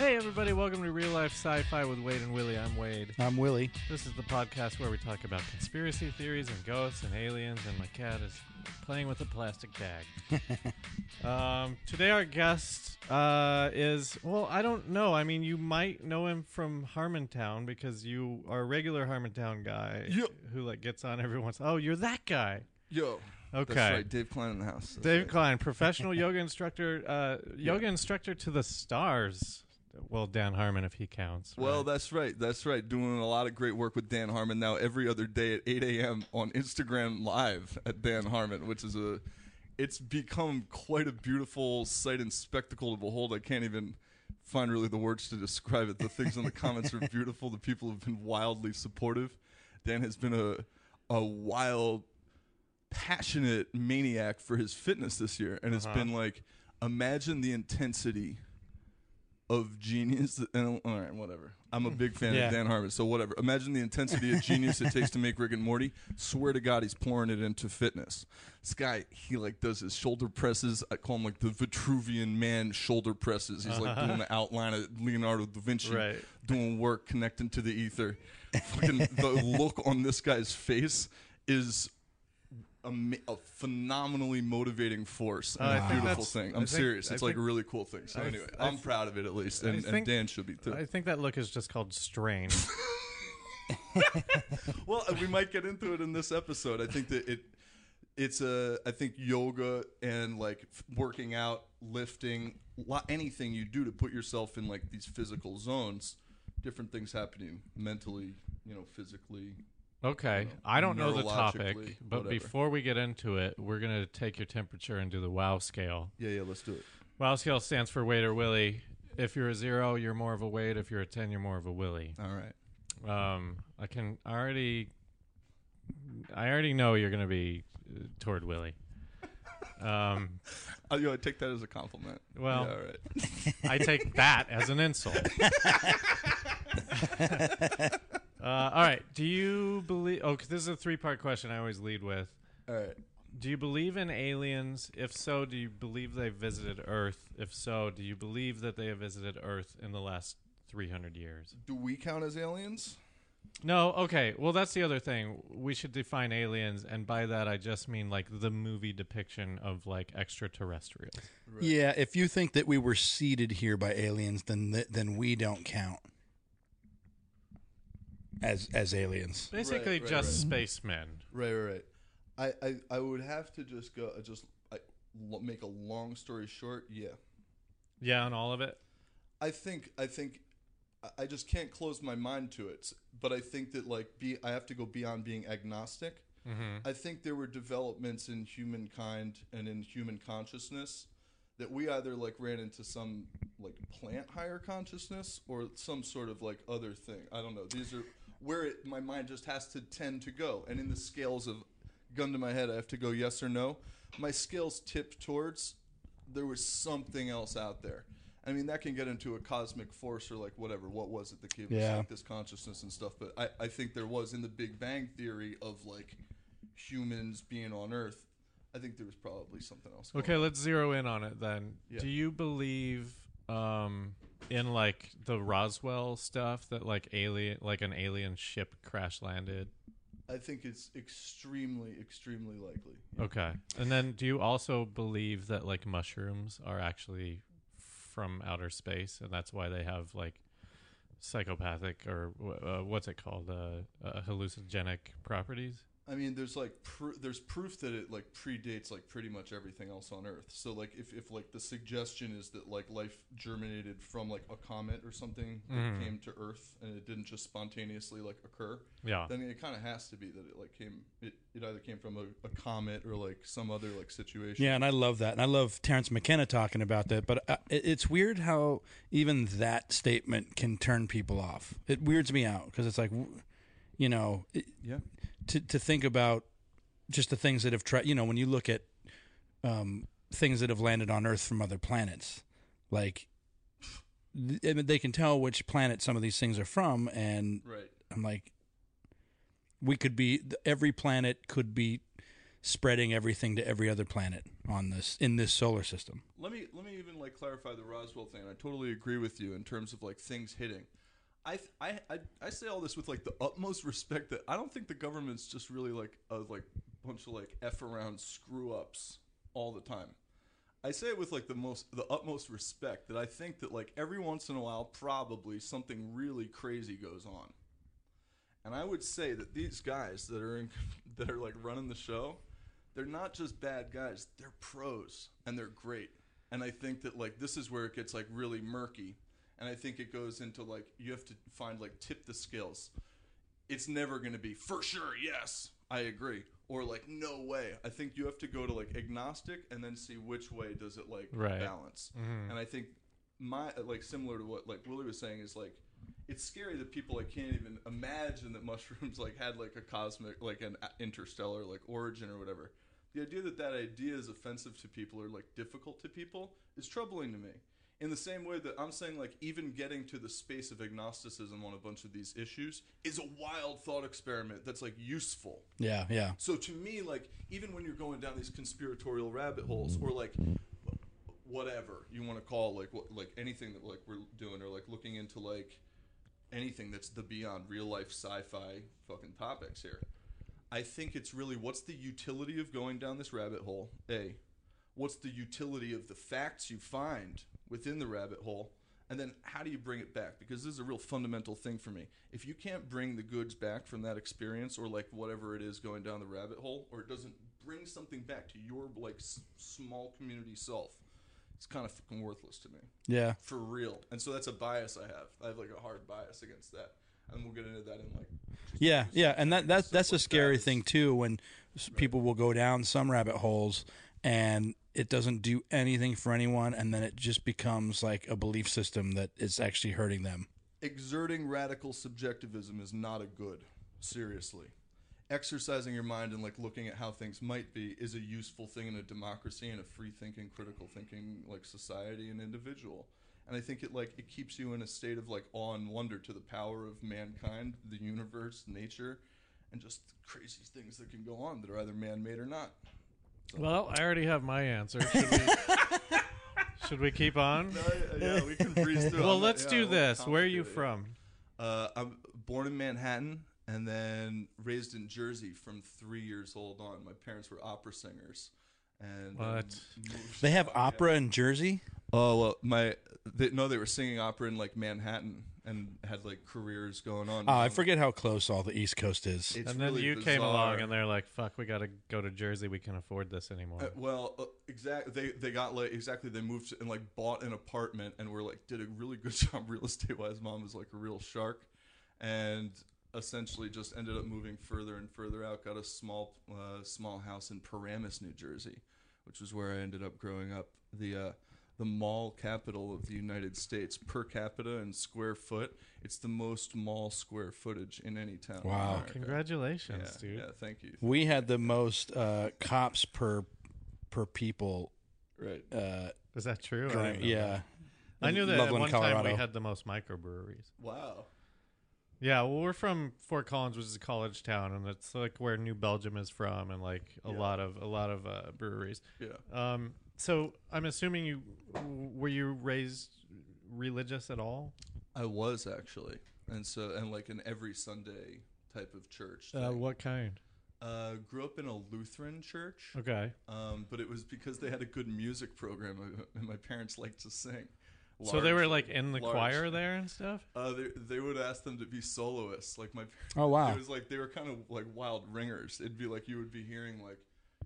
Hey, everybody, welcome to Real Life Sci Fi with Wade and Willie. I'm Wade. I'm Willie. This is the podcast where we talk about conspiracy theories and ghosts and aliens, and my cat is playing with a plastic bag. um, today, our guest uh, is, well, I don't know. I mean, you might know him from Harmontown because you are a regular Harmontown guy Yep. who like gets on every once. Oh, you're that guy. Yo. Okay. That's right. Dave Kline in the house. That's Dave right. Kline, professional yoga instructor, uh, yoga instructor to the stars. Well, Dan Harmon, if he counts. Well, right? that's right. That's right. Doing a lot of great work with Dan Harmon now every other day at 8 a.m. on Instagram Live at Dan Harmon, which is a. It's become quite a beautiful sight and spectacle to behold. I can't even find really the words to describe it. The things in the comments are beautiful. The people have been wildly supportive. Dan has been a a wild, passionate maniac for his fitness this year, and it's Uh-huh. been like, imagine the intensity of genius. And, all right, whatever. I'm a big fan of Dan Harmon, so whatever. Imagine the intensity of genius it takes to make Rick and Morty. Swear to God, he's pouring it into fitness. This guy, he like does his shoulder presses. I call him like the Vitruvian man shoulder presses. He's like doing the uh-huh. outline of Leonardo da Vinci, Right. doing work connecting to the ether. Fucking the look on this guy's face is a, a phenomenally motivating force and Uh, a beautiful thing. I'm think- serious. I It's like a really cool thing. So I- anyway, I I'm proud of it at least, and, think- and Dan should be too. I think that look is just called strain. well, we might get into it in this episode. I think that it it's a I think yoga and like working out, lifting, anything you do to put yourself in like these physical zones, different things happening mentally, you know, physically. Okay, know, I don't know the topic, but whatever. before we get into it, we're gonna take your temperature and do the WOW scale. Yeah, yeah, let's do it. WOW scale stands for Wade or Willie. If you're a zero, you're more of a Wade. If you're a ten, you're more of a Willie. All right. Um, I can already, I already know you're gonna be uh, toward Willie. Um, Oh, you know, I take that as a compliment. Well- yeah, all right. I take that as an insult. uh, all right. Do you believe? Oh, 'cause this is a three-part question. I always lead with. All right. Do you believe in aliens? If so, do you believe they visited Earth? If so, do you believe that they have visited Earth in the last 300 years? Do we count as aliens? No, okay. Well, that's the other thing. We should define aliens, and by that I just mean like the movie depiction of like extraterrestrials. Yeah, if you think that we were seeded here by aliens, then th- then we don't count as as aliens. Basically, right, just right. spacemen. Right, right, right. I, I, I would have to just go, uh, just I, lo- make a long story short. Yeah, Yeah, on all of it. I think, I think, I- I just can't close my mind to it. But I think that like, be, I have to go beyond being agnostic. Mm-hmm. I think there were developments in humankind and in human consciousness that we either like ran into some like plant higher consciousness or some sort of like other thing. I don't know. These are where it, my mind just has to tend to go. And in the scales of gun to my head, I have to go yes or no. My scales tip towards there was something else out there. I mean, that can get into a cosmic force or like whatever. What was it that gave us Yeah. like this consciousness and stuff? But I, I think there was in the Big Bang theory of like humans being on Earth. I think there was probably something else. going Okay, let's zero in on it then. Yeah. Do you believe um, in like the Roswell stuff that like alien, like an alien ship crash landed? I think it's extremely, extremely likely. Yeah. Okay, and then do you also believe that like mushrooms are actually from outer space, and that's why they have like psychopathic or uh, what's it called, uh, uh, hallucinogenic properties? I mean, there's like pr- there's proof that it like predates like pretty much everything else on Earth. So like if, if like the suggestion is that like life germinated from like a comet or something that Mhm. came to Earth and it didn't just spontaneously like occur, Yeah. then it kind of has to be that it like came it, it either came from a, a comet or like some other like situation. Yeah, and I love that, and I love Terence McKenna talking about that. But uh, it- it's weird how even that statement can turn people off. It weirds me out because it's like, you know, it, Yeah. To to think about just the things that have tried. You know, when you look at um, things that have landed on Earth from other planets, like th- they can tell which planet some of these things are from, and Right. I'm like, we could be every planet could be spreading everything to every other planet on this in this solar system. Let me let me even like clarify the Roswell thing. I totally agree with you in terms of like things hitting. I I I, say all this with like the utmost respect that I don't think the government's just really like a like bunch of like f around screw ups all the time. I say it with like the most the utmost respect that I think that like every once in a while probably something really crazy goes on. And I would say that these guys that are in, that are like running the show, they're not just bad guys. They're pros and they're great. And I think that like this is where it gets like really murky. And I think it goes into like you have to find like tip the scales. It's never going to be for sure. Yes, I agree. Or like no way. I think you have to go to like agnostic and then see which way does it like Right. balance. Mm-hmm. And I think my like similar to what like Willie was saying is like it's scary that people like can't even imagine that mushrooms like had like a cosmic like an uh, interstellar like origin or whatever. The idea that that idea is offensive to people or like difficult to people is troubling to me. In the same way that I'm saying like even getting to the space of agnosticism on a bunch of these issues is a wild thought experiment that's like useful. Yeah, yeah. So to me, like even when you're going down these conspiratorial rabbit holes, or like whatever you want to call like what like anything that like we're doing, or like looking into like anything that's the beyond real life sci-fi fucking topics here. I think it's really what's the utility of going down this rabbit hole? A, what's the utility of the facts you find within the rabbit hole? And then how do you bring it back? Because this is a real fundamental thing for me. If you can't bring the goods back from that experience or like whatever it is going down the rabbit hole, or it doesn't bring something back to your like s- small community self, it's kind of fucking worthless to me Yeah. for real. And so that's a bias I have. I have like a hard bias against that. And we'll get into that in like Yeah, yeah, and that that's that's a scary thing too when s people will go down some rabbit holes and it doesn't do anything for anyone and then it just becomes like a belief system that is actually hurting them. exerting radical subjectivism is not a good seriously. Exercising your mind and like looking at how things might be is a useful thing in a democracy and a free thinking critical thinking like society and individual. And i think it like it keeps you in a state of like awe and wonder to the power of mankind the universe nature and just crazy things that can go on that are either man-made or not Well, I already have my answer. Should we, should we keep on? yeah we can breeze through Well, I'm let's yeah, do won't this. Where are you from? Uh, I'm born in Manhattan and then raised in Jersey from three years old on. My parents were opera singers. And then What? They have yeah. opera in Jersey? Oh well, my they, no, they were singing opera in like Manhattan and had like careers going on. Oh, I forget how close all the East Coast is. It's and then really you came along, and they're like, "Fuck, we got to go to Jersey. We can't afford this anymore." Uh, well, uh, exactly. They they got like exactly. They moved and like bought an apartment and were like did a really good job real estate wise. Mom was like a real shark, and essentially just ended up moving further and further out. Got a small uh, small house in Paramus, New Jersey, which was where I ended up growing up. The uh, the mall capital of the United States per capita and square foot. It's the most mall square footage in any town. Wow. America. Congratulations, yeah, dude. Yeah, thank you. We had the most uh, cops per per people. Right. Uh, Is that true? During- didn't yeah. that. I knew that Loveland, at one time we had the most microbreweries. Wow. Yeah, well, we're from Fort Collins, which is a college town, and it's like where New Belgium is from, and like a Yeah. lot of a lot of uh, breweries. Yeah. Um, so I'm assuming you were you raised religious at all? I was actually, and so and like an every Sunday type of church. Uh, what kind? Uh, grew up in a Lutheran church, Okay. um, but it was because they had a good music program, uh, and my parents liked to sing. so they were like in the large. choir there and stuff. Uh, they, they would ask them to be soloists. Like my, Oh, wow. It was like they were kind of like wild ringers. It'd be like you would be hearing like,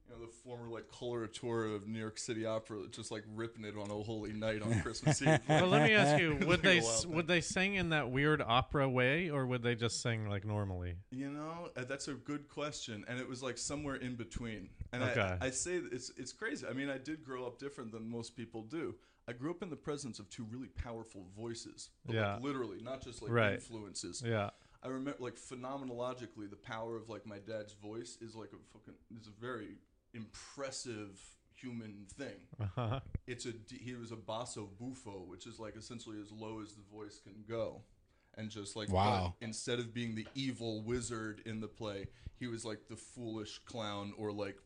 you know, the former like coloratura of New York City Opera, just like ripping it on Oh Holy Night on Christmas Eve. Well, let me ask you: Would they Take a while, s- would they sing in that weird opera way, or would they just sing like normally? You know, uh, that's a good question, and it was like somewhere in between. And Okay. I, I say it's it's crazy. I mean, I did grow up different than most people do. I grew up in the presence of two really powerful voices, Yeah. like literally, not just like Right. influences. Yeah. I remember like phenomenologically, the power of like my dad's voice is like a fucking is a very impressive human thing. Uh-huh. It's a he was a basso buffo, which is like essentially as low as the voice can go, and just like Wow. instead of being the evil wizard in the play, he was like the foolish clown or like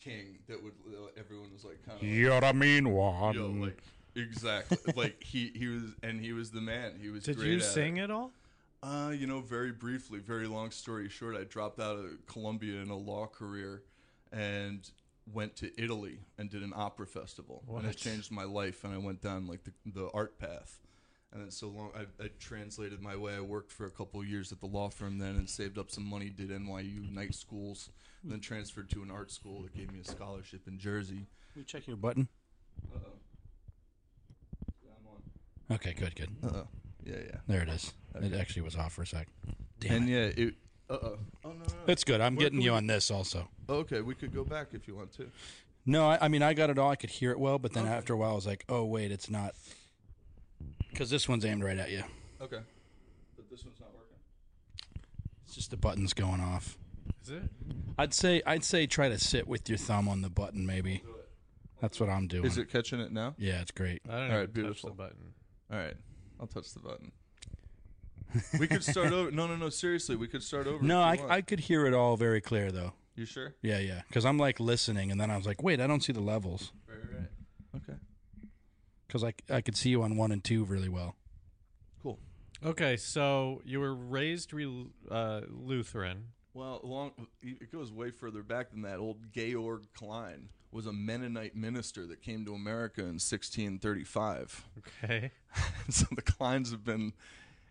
king that would uh, everyone was like kind of You're a mean one. yo like exactly like he he was and he was the man. He was. Did great you at sing It. it all? Uh, you know, very briefly, very long story short, I dropped out of Columbia in a law career and went to Italy and did an opera festival. And it changed my life and I went down like the, the art path. And then so long, I, I translated my way. I worked for a couple of years at the law firm then and saved up some money, did NYU night schools, and then transferred to an art school that gave me a scholarship in Jersey. you check your button. Uh-oh. Yeah, I'm on. Okay, good, good. Uh-oh. Yeah, yeah. There it is. It actually was off for a sec. Damn and it. yeah, it... Uh-oh. Oh, no, no. It's good. I'm Where getting you we- on this also. Oh, okay, we could go back if you want to. No, I, I mean I got it all. I could hear it well, but then Okay. after a while, I was like, "Oh wait, it's not," because this one's aimed right at you. Okay. But this one's not working. It's just the buttons going off. Is it? I'd say I'd say try to sit with your thumb on the button. Maybe that's what I'm doing. Is it catching it now? Yeah, it's great. I don't All know. touch beautiful. the button. All right. I'll touch the button. We could start over. No, no, no. Seriously, we could start over. No, I. I could hear it all very clear though. You sure? Yeah, yeah. Because I'm like listening, and then I was like, "Wait, I don't see the levels." Right, right, right. Okay. Because I I could see you on one and two really well. Cool. Okay, so you were raised re- uh, Lutheran. Well, long. It goes way further back than that. Old Georg Kline was a Mennonite minister that came to America in 1635. Okay. so the Klines have been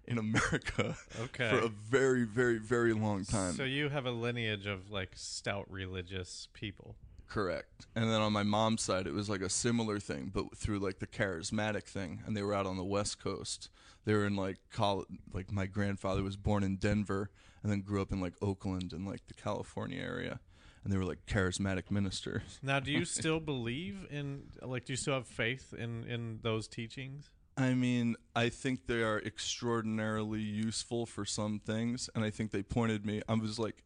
in America Okay. for a very, very, very long time. So you have a lineage of like stout religious people. Correct. And then on my mom's side, it was like a similar thing, but through like the charismatic thing. And they were out on the West Coast. They were in like college. Like my grandfather was born in Denver and then grew up in like Oakland and like the California area. And they were like charismatic ministers. Now, do you still believe in like do you still have faith in in those teachings? I mean, I think they are extraordinarily useful for some things. And I think they pointed me. I was like,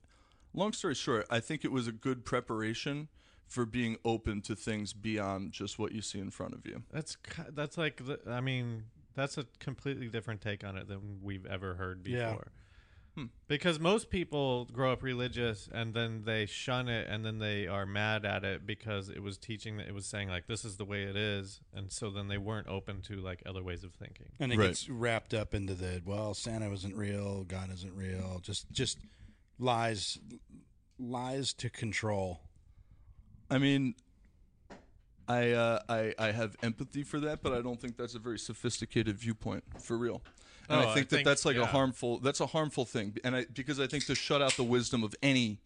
long story short, I think it was a good preparation for being open to things beyond just what you see in front of you. That's that's like the, I mean that's a completely different take on it than we've ever heard before. Yeah. Hmm. Because most people grow up religious and then they shun it and then they are mad at it because it was teaching that it was saying like this is the way it is and so then they weren't open to like other ways of thinking. And it Right. gets wrapped up into the well, Santa isn't real, God isn't real, just just lies, lies to control. I mean, I, uh, I I have empathy for that, but I don't think that's a very sophisticated viewpoint for real. And Oh, I I think that think- that's like yeah. a harmful. That's a harmful thing, and I because I think to shut out the wisdom of any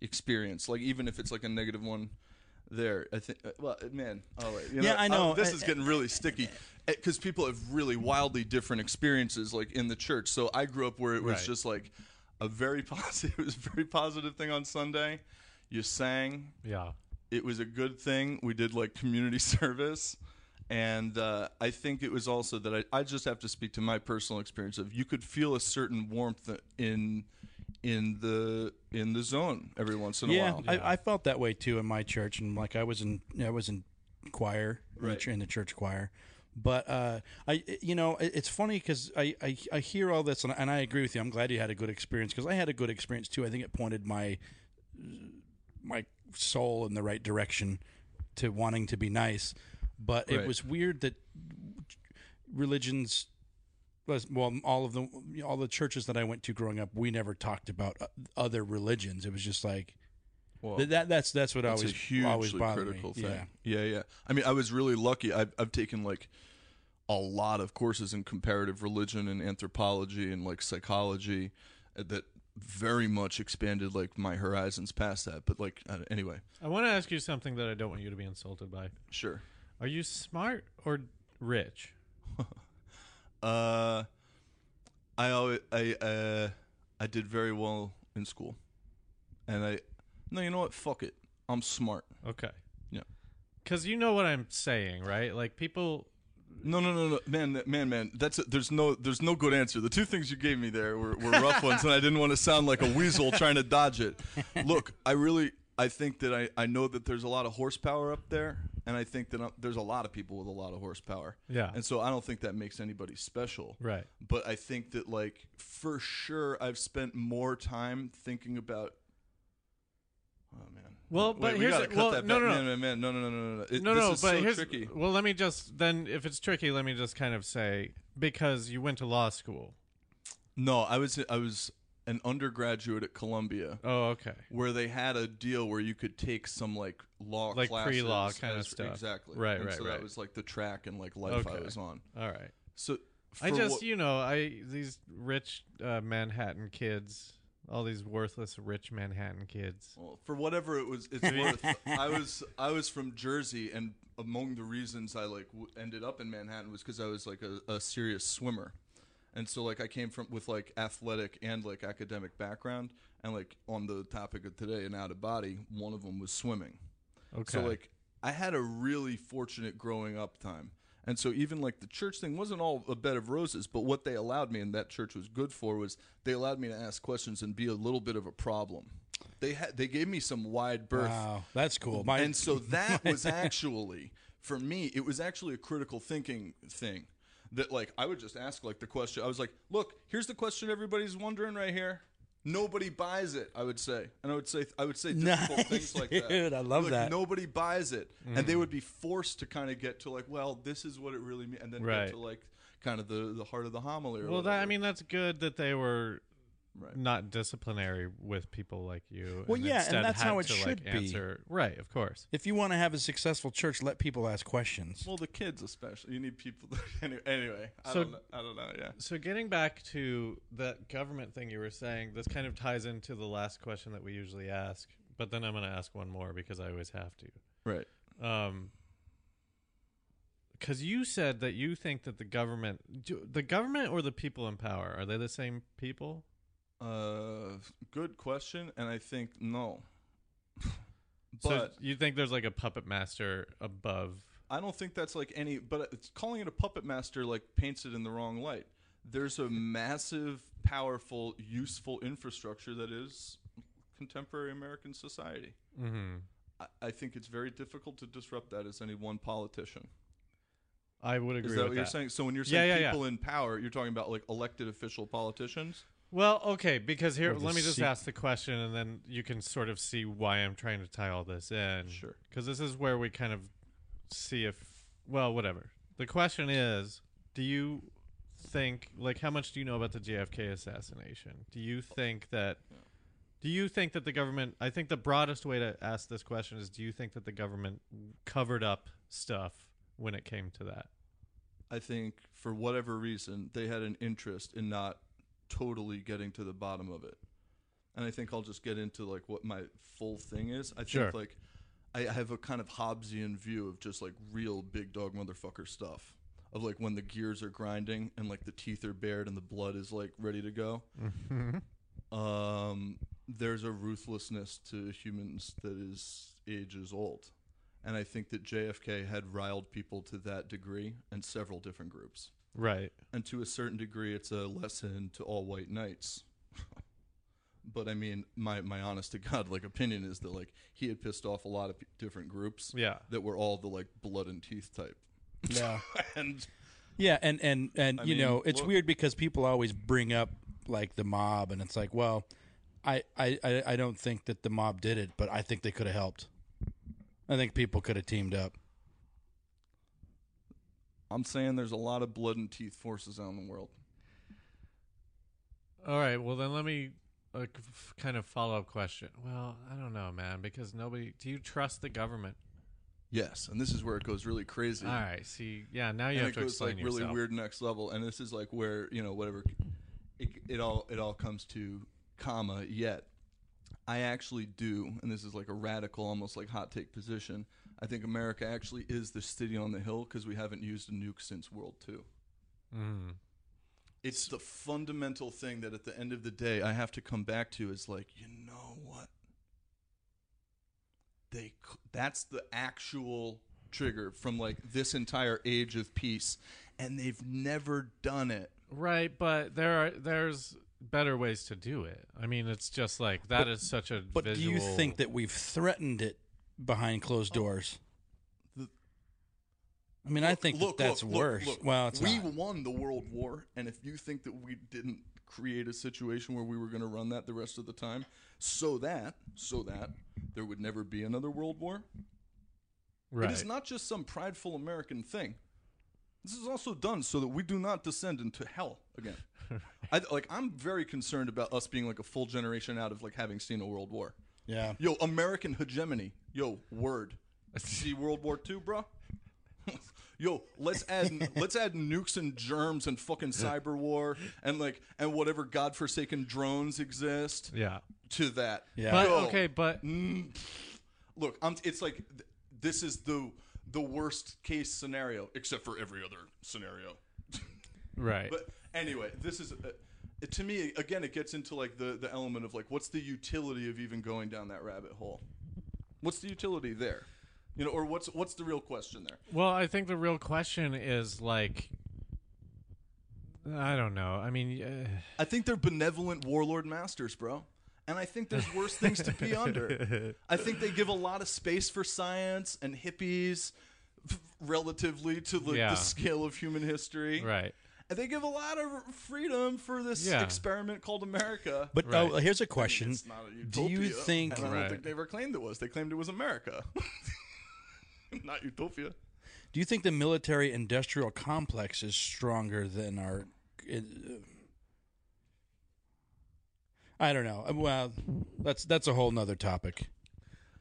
experience, like even if it's like a negative one. There, I think. uh, Well, man, all right. You Yeah, I know. this I- is getting really sticky because people have really wildly different experiences, like in the church. So I grew up where it was Right. just like a very positive. It was a very positive thing on Sunday. You sang, Yeah. it was a good thing. We did like community service. And uh, I think it was also that I, I just have to speak to my personal experience of you could feel a certain warmth in in the in the zone every once in a yeah, while. Yeah. I, I felt that way too in my church, and like I was in I was in choir in, the, Right. in the church choir. But uh, I, you know, it's funny because I, I, I hear all this, and, and I agree with you. I'm glad you had a good experience because I had a good experience too. I think it pointed my my soul in the right direction to wanting to be nice. But it was weird that religions, well, all of the all the churches that I went to growing up, we never talked about uh, other religions. It was just like Well, that that's that's what That's always a hugely always bothered critical me. thing. Yeah. yeah, yeah I mean, I was really lucky. I've, I've taken like a lot of courses in comparative religion and anthropology and like psychology uh, that very much expanded like my horizons past that. But like uh, anyway, I want to ask you something that I don't want you to be insulted by. sure. Are you smart or rich? Uh, I always, I uh I did very well in school, and I no, you know what? Fuck it. I'm smart. Okay. Yeah. Because you know what I'm saying, right? Like people. No, no, no, no, man, man, man. That's a, there's no there's no good answer. The two things you gave me there were, were rough ones, and I didn't want to sound like a weasel trying to dodge it. Look, I really I think that I I know that there's a lot of horsepower up there, and I think that i there's a lot of people with a lot of horsepower. Yeah. And so I don't think that makes anybody special. Right. But I think that like for sure I've spent more time thinking about. Oh man. Well, Wait, but we here's gotta the- cut well, that no, back. no, no. man, man, no, no, no, no, no. It- No, this no, is but so here's tricky. well. Let me just then, if it's tricky, let me just kind of say because you went to law school. No, I was I was an undergraduate at Columbia Oh, okay. where they had a deal where you could take some like law Like classes pre-law kinda stuff. Exactly. Right, and right, So right. that was like the track and like life I was on. All right. So I just, what- you know, I these rich uh, Manhattan kids, all these worthless rich Manhattan kids. Well, for whatever it was, it's worth. I was I was from Jersey, and among the reasons I like w- ended up in Manhattan was because I was like a, a serious swimmer, and so like I came from with like athletic and like academic background, and like on the topic of today, an out of body, one of them was swimming. Okay. So like I had a really fortunate growing up time. And so even like the church thing wasn't all a bed of roses, but what they allowed me and that church was good for was they allowed me to ask questions and be a little bit of a problem. They had they gave me some wide berth. Wow, that's cool. My, and so that was actually for me it was actually a critical thinking thing that like I would just ask like the question I was like, "Look, here's the question everybody's wondering right here." Nobody buys it. I would say, and I would say, I would say difficult Nice, things like that. dude, I love Like, that. Nobody buys it, and they mm. would be forced to kind of get to like, well, this is what it really means, and then Right. get to like kind of the the heart of the homily. Or well, that, I mean, that's good that they were Right. not disciplinary with people like you. Well, and yeah, and that's how it to, should like, be. Answer. Right, of course. if you want to have a successful church, let people ask questions. well, the kids especially. You need people. That, anyway, anyway, I So- don't know. I don't know. Yeah. So getting back to that government thing you were saying, this kind of ties into the last question that we usually ask. But then I'm going to ask one more because I always have to. Right. Um, because you said that you think that the government, do, the government or the people in power, are they the same people? Uh, good question, and I think no. so but you think there's like a puppet master above? I don't think that's like any. But it's calling it a puppet master like paints it in the wrong light. There's a massive, powerful, useful infrastructure that is contemporary American society. Mm-hmm. I, I think it's very difficult to disrupt that as any one politician. I would agree Is that what that. you're saying? So when you're saying yeah, yeah. people in power, you're talking about like elected official politicians. Well, okay, because here, let me just se- ask the question, and then you can sort of see why I'm trying to tie all this in. Sure. Because this is where we kind of see if, well, whatever. The question is, do you think, like, how much do you know about the JFK assassination? Do you think that, do you think that the government? I think the broadest way to ask this question is, do you think that the government covered up stuff when it came to that? I think for whatever reason they had an interest in not totally getting to the bottom of it. And I think I'll just get into like what my full thing is. I think like I have a kind of Hobbesian view of just like real big dog motherfucker stuff. Of like when the gears are grinding and like the teeth are bared and the blood is like ready to go. Um, there's a ruthlessness to humans that is ages old. And I think that JFK had riled people to that degree in several different groups. Right. And to a certain degree, it's a lesson to all white knights. but I mean, my, my honest to God like opinion is that like he had pissed off a lot of p- different groups Yeah. that were all the like blood and teeth type. Yeah. and Yeah, and and and I you mean, know, it's look- weird because people always bring up like the mob, and it's like, well, I I I I don't think that the mob did it, but I think they could have helped. I think people could have teamed up. I'm saying there's a lot of blood and teeth forces out in the world. All right. Well, then let me a kind of follow up question. Well, I don't know, man, because nobody. Do you trust the government? Yes, and this is where it goes really crazy. All right. See, yeah. Now you and have it to goes explain like really yourself. weird next level, and this is like where you know whatever it, it all it all comes to comma yet. I actually do, and this is like a radical, almost like hot take position. I think America actually is the city on the hill because we haven't used a nuke since World Two. Mm. It's the fundamental thing that at the end of the day I have to come back to is like, you know what? They that's the actual trigger from like this entire age of peace and they've never done it. Right, but there are there's better ways to do it. I mean, it's just like that is such a But visual. do you think that we've threatened it behind closed oh. doors? The- I mean, I think that Look, that's look, look, worse. look. well, it's we not. won the world war and if you think that we didn't create a situation where we were going to run that the rest of the time so that so that there would never be another world war right? It is not just some prideful American thing. This is also done so that we do not descend into hell again. I, like I'm very concerned about us being like a full generation out of like having seen a world war. Yeah. Yo, American hegemony. Yo, word. See World War II, bro? Yo, let's add let's add nukes and germs and fucking cyber war and like and whatever godforsaken drones exist yeah. to that. Yeah. But Yo, okay, but mm, look, I'm, it's like th- this is the the worst case scenario, except for every other scenario. right. But anyway, this is uh, it, to me again. It gets into like the the element of like, what's the utility of even going down that rabbit hole? What's the utility there? You know, or what's what's the real question there? Well, I think the real question is like, I don't know. I mean, uh, I think they're benevolent warlord masters, bro. And I think there's worse things to be under. I think they give a lot of space for science and hippies relatively to the, Yeah. the scale of human history. right. And they give a lot of freedom for this Yeah. experiment called America. But Right. oh, here's a question: it's not a Do you think? And I don't Right. think they ever claimed it was. They claimed it was America, not utopia. Do you think the military-industrial complex is stronger than our? Uh, I don't know. Uh, Well, that's that's a whole nother topic.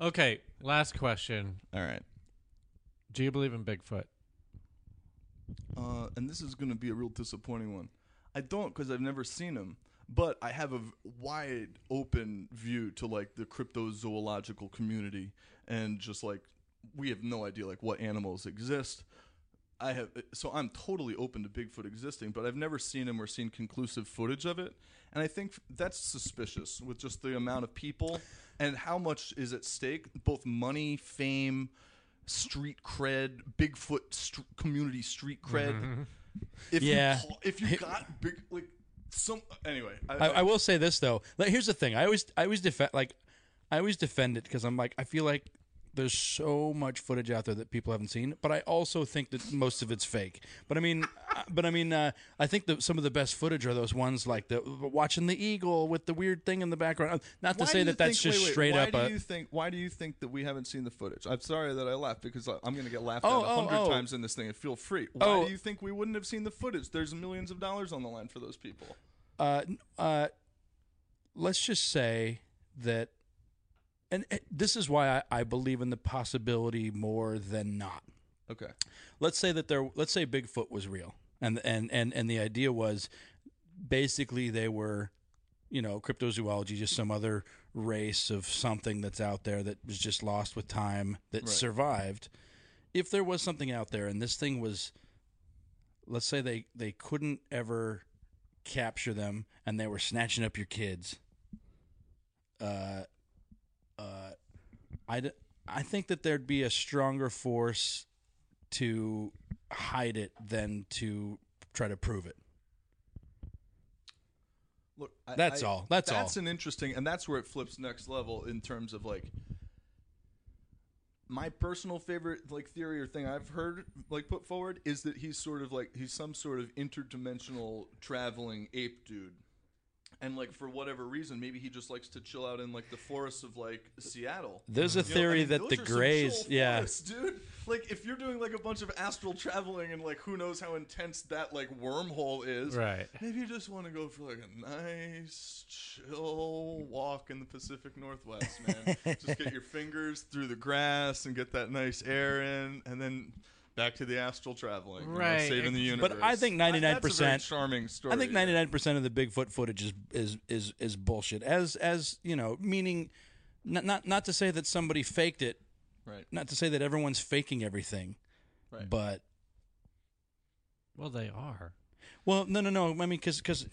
Okay. Last question. All right. Do you believe in Bigfoot? Uh, and this is going to be a real disappointing one. I don't because I've never seen him, but I have a v- wide open view to like the cryptozoological community and just like we have no idea like what animals exist. I have so I'm totally open to Bigfoot existing, but I've never seen him or seen conclusive footage of it, and I think that's suspicious with just the amount of people and how much is at stake, both money, fame, street cred, Bigfoot st- community street cred. If Yeah. you if you got big like some anyway, I, I, I will say this though. Like, here's the thing. I always I always defend like I always defend it because I'm like I feel like there's so much footage out there that people haven't seen, but I also think that most of it's fake. But I mean, uh, but I mean, uh, I think that some of the best footage are those ones like the watching the eagle with the weird thing in the background. Not to Why say that you that's think- just wait, wait, straight why up. do a, you think? Why do you think that we haven't seen the footage? I'm sorry that I laughed because I'm going to get laughed Oh, at a oh, hundred oh. times in this thing. And feel free. Why Oh. do you think we wouldn't have seen the footage? There's millions of dollars on the line for those people. uh, uh, let's just say that, and uh, this is why I, I believe in the possibility more than not. Okay. let's say that there let's say Bigfoot was real and and and and the idea was basically they were you know cryptozoology just some other race of something that's out there that was just lost with time that Right. survived if there was something out there and this thing was let's say they they couldn't ever capture them and they were snatching up your kids uh uh I, I think that there'd be a stronger force to hide it than to try to prove it. Look, I, That's I- all. That's that's all. an interesting, and that's where it flips next level in terms of like my personal favorite like theory or thing I've heard like put forward is that he's sort of like he's some sort of interdimensional traveling ape dude, and like for whatever reason, maybe he just likes to chill out in like the forests of like Seattle. There's a You know, I theory mean, that the Greys, yeah, forests, dude. Like if you're doing like a bunch of astral traveling and like who knows how intense that like wormhole is, Right. Maybe you just want to go for like a nice chill walk in the Pacific Northwest, man. just get your fingers through the grass and get that nice air in, and then back to the astral traveling, you know, Right. saving the universe. But universe. I think That's a very 99% charming story. I think 99% of the Bigfoot footage is is is is bullshit. As as you know, meaning not not not to say that somebody faked it, Right. not to say that everyone's faking everything, Right. but Well, they are. well, no, no, no. I mean, because because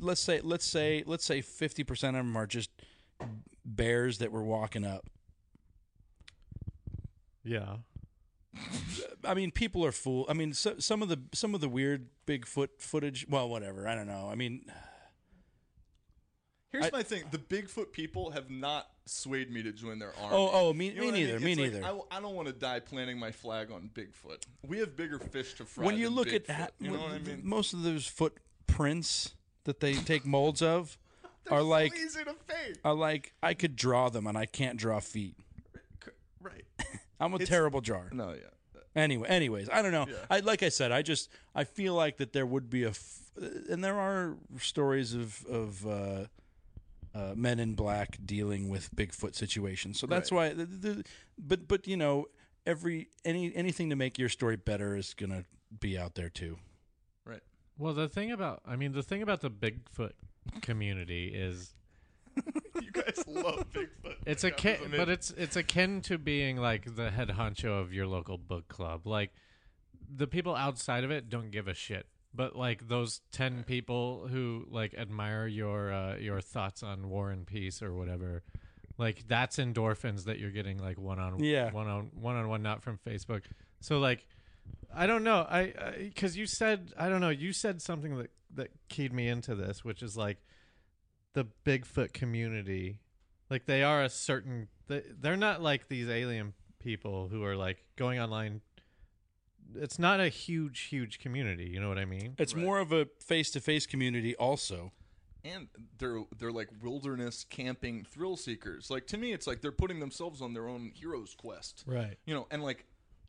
let's say let's say let's say 50% of them are just bears that were walking up. Yeah. I mean, people are fool. I mean, so, some of the some of the weird Bigfoot footage. Well, whatever. I don't know. I mean, Here's I- my thing: the Bigfoot people have not swayed me to join their army. Oh, oh, me- You know me what I neither, mean? me It's like, neither. I, don't want to die planting my flag on Bigfoot. We have bigger fish to fry. when you look at Bigfoot, ha- you know what I mean? most of those footprints that they take molds of are like easy to fake. are like I could draw them and I can't draw feet. Right. I'm a It's- terrible jar. No, yeah. Anyway, anyways, I don't know. Yeah. I like I said, I just I feel like that there would be a, f- and there are stories of of uh, uh, men in black dealing with Bigfoot situations. So that's why. The, the, but but you know, every any anything to make your story better is gonna be out there too. Right. Well, the thing about I mean, the thing about the Bigfoot community is You guys love Bigfoot. it's Yeah, akin, it? but it's it's akin to being like the head honcho of your local book club. Like the people outside of it don't give a shit, but like those ten people who like admire your uh, your thoughts on War and Peace or whatever, like that's endorphins that you're getting like one on Yeah. one on one on one, not from Facebook. So like. I don't know. I because you said I don't know. You said something that that keyed me into this, which is like the Bigfoot community. Like they are a certain. they- They're not like these alien people who are like going online. It's not a huge, huge community. You know what I mean? It's Right. more of a face to face community, also. and they're they're like wilderness camping thrill seekers. Like to me, it's like they're putting themselves on their own hero's quest. Right. You know, and like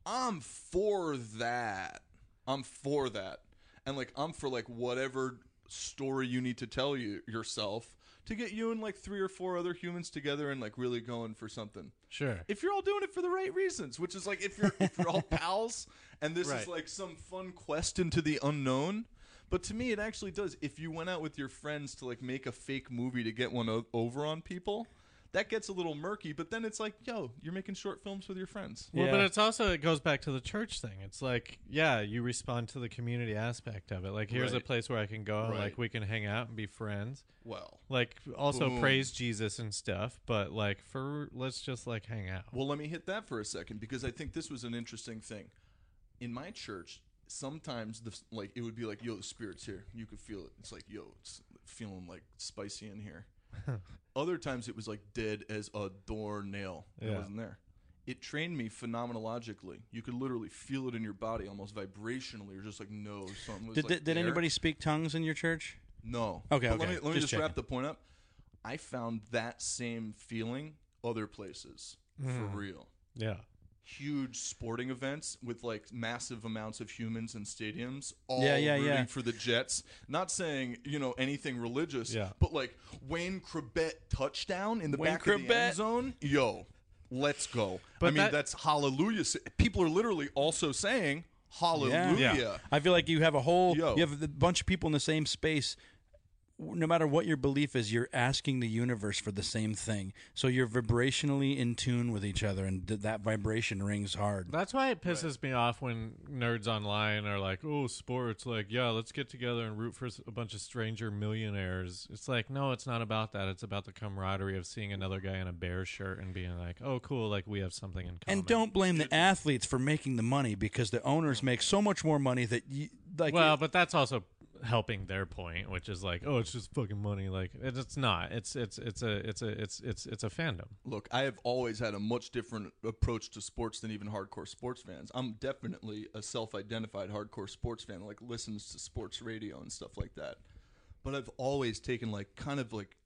I'm for that. I'm for that. And like I'm for like whatever story you need to tell you yourself to get you and like three or four other humans together and like really going for something. Sure. If you're all doing it for the right reasons, which is like if you're if you're all pals and this Right. is like some fun quest into the unknown. But to me, it actually does. If you went out with your friends to like make a fake movie to get one o- over on people, that gets a little murky. But then it's like, yo, you're making short films with your friends. Well, but it's also it goes back to the church thing. It's like, yeah, you respond to the community aspect of it. Like, here's a Right. place where I can go, Right. like we can hang out and be friends. Well, Like, also Boom. praise Jesus and stuff. But like, for let's just like hang out. Well, let me hit that for a second because I think this was an interesting thing. In my church, sometimes the like it would be like, "Yo, the spirit's here." You could feel it. It's like, "Yo, it's feeling like spicy in here." Other times it was like dead as a doornail. It wasn't there. It trained me phenomenologically. You could literally feel it in your body, almost vibrationally, or just like no, something was Did, like did, did there. anybody speak tongues in your church? No. Okay, But okay. Let me, let me Just just, wrap the point up. I found that same feeling other places for hmm. real. Yeah. Huge sporting events with like massive amounts of humans in stadiums, all Yeah, yeah, rooting yeah. for the Jets. Not saying you know anything religious, Yeah. but like Wayne Chrebet touchdown in the Wayne back of the end zone. Yo, let's go. But I mean, that- that's hallelujah. People are literally also saying hallelujah. Yeah. I feel like you have a whole, Yo. you have a bunch of people in the same space. No matter what your belief is, you're asking the universe for the same thing. So you're vibrationally in tune with each other, and th- that vibration rings hard. That's why it pisses me off when nerds online are like, "Oh, sports! Like, yeah, let's get together and root for a bunch of stranger millionaires." It's like, no, it's not about that. It's about the camaraderie of seeing another guy in a bear shirt and being like, "Oh, cool! Like we have something in common." And don't blame the athletes for making the money because the owners mm-hmm. make so much more money that you like. Well, but that's also helping their point, which is like, "Oh, it's just fucking money." Like, it, it's not. It's it's it's a it's a it's it's it's a fandom. Look, I have always had a much different approach to sports than even hardcore sports fans. I'm definitely a self-identified hardcore sports fan, like listens to sports radio and stuff like that. but I've always taken like kind of like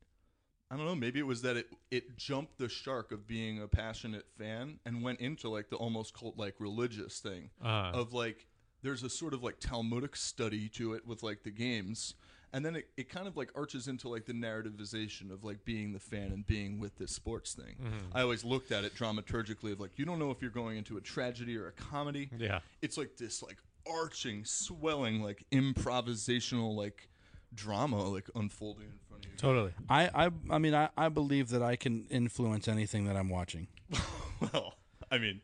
I don't know, maybe it was that it it jumped the shark of being a passionate fan and went into like the almost cult like religious thing Uh. of like there's a sort of like Talmudic study to it with like the games. And then it, it kind of like arches into like the narrativization of like being the fan and being with this sports thing. Mm-hmm. I always looked at it dramaturgically of like you don't know if you're going into a tragedy or a comedy Yeah. it's like this like arching, swelling, like improvisational like drama like unfolding in front of you. Totally. I, I, I mean, I, I believe that I can influence anything that I'm watching. Well, I mean,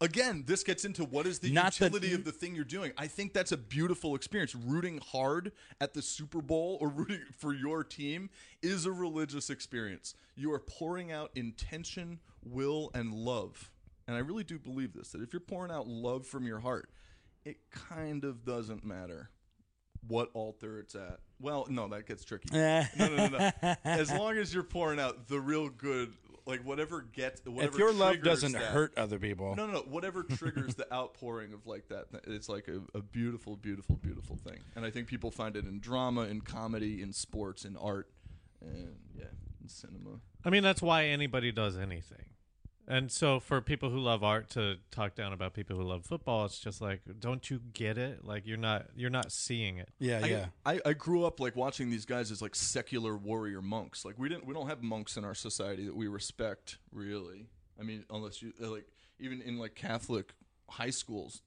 again, this gets into what is the Not utility of the thing you're doing. I think that's a beautiful experience. Rooting hard at the Super Bowl or rooting for your team is a religious experience. You are pouring out intention, will, and love. And I really do believe this that if you're pouring out love from your heart, it kind of doesn't matter what altar it's at. Well, no, that gets tricky. no, no, no, no. As long as you're pouring out the real good, like whatever gets, whatever if your love triggers doesn't that- hurt other people, no, no, no. Whatever triggers the outpouring of like that, it's like a, a beautiful, beautiful, beautiful thing. And I think people find it in drama, in comedy, in sports, in art, and yeah, in cinema. I mean, that's why anybody does anything. And so for people who love art to talk down about people who love football, it's just like, don't you get it? Like you're not you're not seeing it. yeah, I, yeah. I, I grew up like watching these guys as like secular warrior monks. Like we didn't we don't have monks in our society that we respect really. I mean, unless you uh, like even in like Catholic high schools,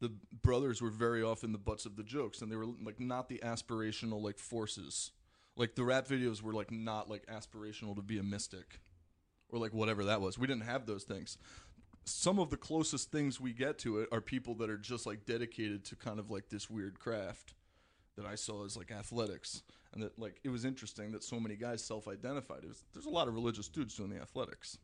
the brothers were very often the butts of the jokes, and they were like not the aspirational like forces. Like the rap videos were like not like aspirational to be a mystic, or like whatever that was. We didn't have those things. Some of the closest things we get to it are people that are just like dedicated to kind of like this weird craft that I saw as like athletics, and that like it was interesting that so many guys self-identified. It was, there's a lot of religious dudes doing the athletics.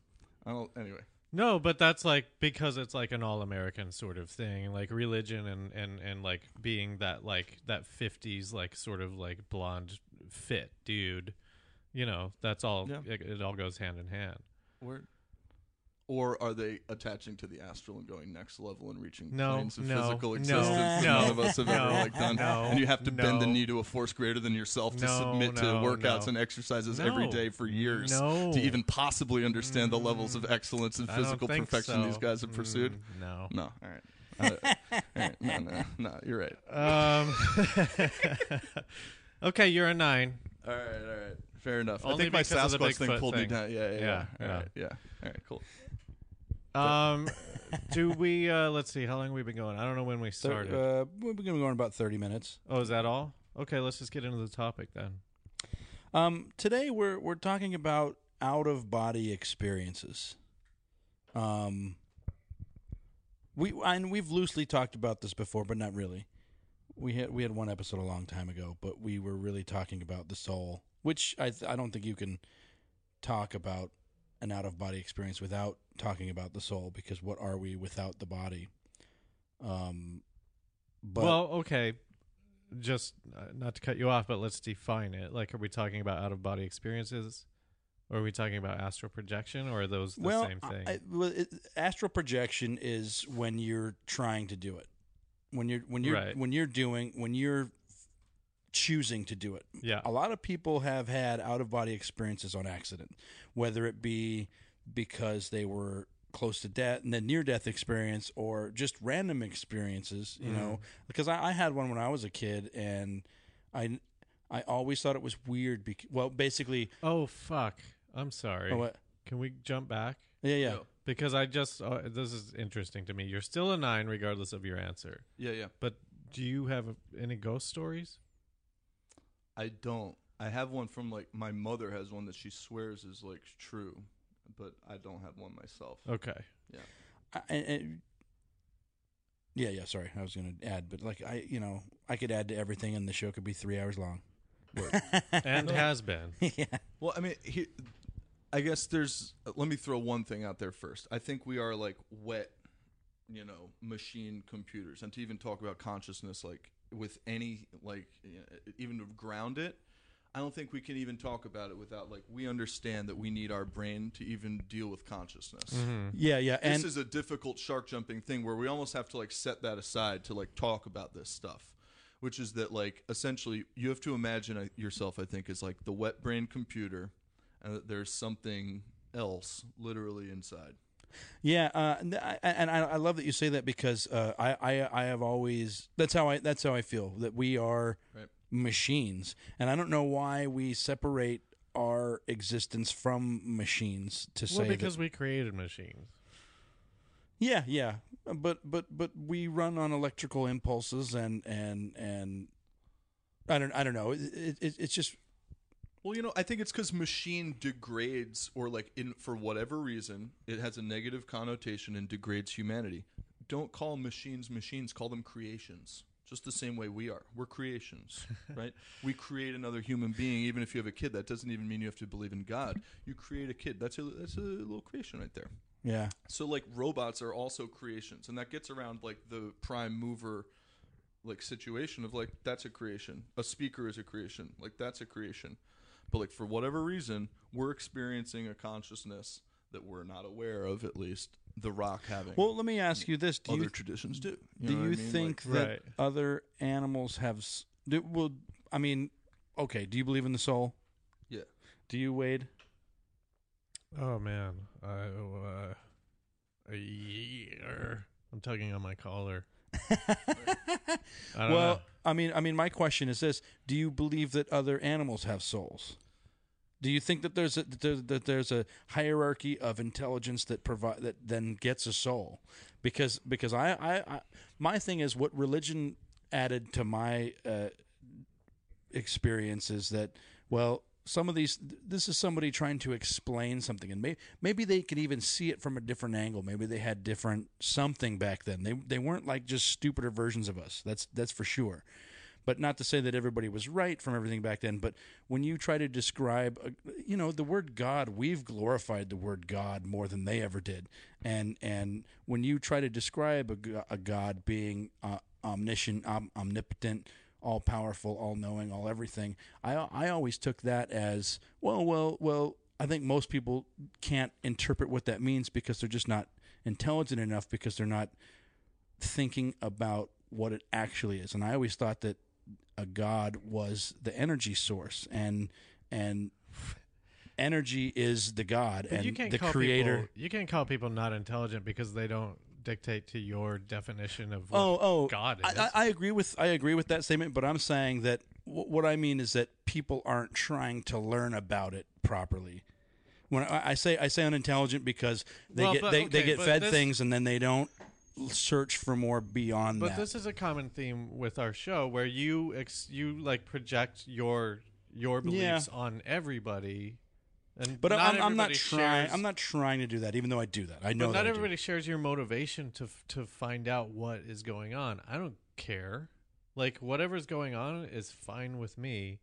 I don't. Anyway, No, but that's like because it's like an all American sort of thing, like religion and, and, and like being that like that fifties like sort of like blonde fit dude. You know, that's all Yeah. it, it all goes hand in hand. Where. Or are they attaching to the astral and going next level and reaching No, planes of no, physical no, existence that no, none of us have ever like done? no, and you have to bend the knee to a force greater than yourself to No, submit to workouts no. and exercises every No. day for years No. to even possibly understand the levels of excellence and physical perfection so. these guys have pursued. Mm, no. No, all right. Uh, all right. No, no, no, you're right. Um, okay, you're a nine. All right, all right. Fair enough. I think my because of the Sasquatch thing Bigfoot pulled me down. Yeah, yeah, yeah. Yeah, All yeah. right, yeah. All right, cool. Um, do we? Uh, let's see. How long have we been going? I don't know when we Thir- started. uh, we're going to go about 30 minutes. oh, is that all? Okay, let's just get into the topic then. Um, today we're we're talking about out of body experiences. Um, we and we've loosely talked about this before, but not really. We had we had one episode a long time ago, but we were really talking about the soul, which I th- I don't think you can talk about an out of body experience without talking about the soul because what are we without the body? Um, but well, okay. Just uh, not to cut you off, but let's define it. Like, are we talking about out of body experiences, or are we talking about astral projection, or are those the well, same thing? I, well, it, astral projection is when you're trying to do it. When you're when you're Right. when you're doing when you're choosing to do it. yeah. A lot of people have had out of body experiences on accident, whether it be because they were close to death and then near death experience or just random experiences, you know. Because I, I had one when I was a kid and I I always thought it was weird because well basically Oh fuck! I'm sorry. oh, what? Can we jump back? yeah yeah Go. Because I just uh, this is interesting to me. You're still a nine, regardless of your answer. Yeah, yeah. But do you have any ghost stories? I don't. I have one from like my mother has one that she swears is like true, but I don't have one myself. Okay. I, and, and- yeah, yeah. Sorry, I was going to add, but like I, you know, I could add to everything, and the show could be three hours long. And has been. yeah, Well, I mean, he, I guess there's. Let me throw one thing out there first. I think we are like wet, you know, machine computers, and to even talk about consciousness, like with any like you know, even to ground it. I don't think we can even talk about it without like we understand that we need our brain to even deal with consciousness. yeah, yeah. This And is a difficult shark jumping thing where we almost have to like set that aside to like talk about this stuff. which is that like essentially you have to imagine uh, yourself. I think as like the wet brain computer, and that there's something else literally inside. Yeah, uh, and I, and I, I love that you say that because uh, I, I I have always that's how I that's how I feel that we are Right. machines, and I don't know why we separate our existence from machines to say Well, that- because we created machines. Yeah, yeah, but but but we run on electrical impulses and and and I don't I don't know. It, it- it's just Well, you know, I think it's because machine degrades, or like in for whatever reason, it has a negative connotation and degrades humanity. Don't call machines machines; call them creations. Just the same way we are. We're creations, right? We create another human being. Even if you have a kid, that doesn't even mean you have to believe in God. You create a kid. That's a that's a little creation right there. yeah. So like robots are also creations, and that gets around like the prime mover like situation of like that's a creation. A speaker is a creation. Like that's a creation. But like for whatever reason, we're experiencing a consciousness that we're not aware of at least the rock having. Well, let me ask you this: Do other you traditions do. do you I mean? think Like- that Right. other animals have? s- Do, well, I mean, okay. Do you believe in the soul? Yeah. Do you, Wade? Oh man, I uh, a year. I'm tugging on my collar. I well, know. I mean, I mean, my question is this: Do you believe that other animals have souls? Do you think that there's a that there's, that there's a hierarchy of intelligence that provide that then gets a soul? Because because I, I, I my thing is what religion added to my uh, experience is that well some of these this is somebody trying to explain something and maybe maybe they could even see it from a different angle. Maybe they had different something back then. They they weren't like just stupider versions of us that's that's for sure. But not to say that everybody was right from everything back then but when you try to describe uh, you know the word god we've glorified the word god more than they ever did. And and when you try to describe a, a god being uh, omniscient om- omnipotent all powerful all knowing all everything i i always took that as well well well i think most people can't interpret what that means because they're just not intelligent enough because they're not thinking about what it actually is. And I always thought that a god was the energy source and and energy is the god But and you can't the call creator People, you can't call people not intelligent because they don't dictate to your definition of what Oh, oh, God I, is. I, I agree with I agree with that statement, but I'm saying that w- what I mean is that people aren't trying to learn about it properly. When I, I say I say unintelligent because they Well, get but- they, they okay, get but fed this- things and then they don't search for more beyond But that. this is a common theme with our show where you ex- you like project your your beliefs on everybody, and but I'm, I'm not trying. shares- I'm not trying to do that, even though I do that. I know But that not everybody shares your motivation to to find out what is going on. I don't care. Like whatever's going on is fine with me.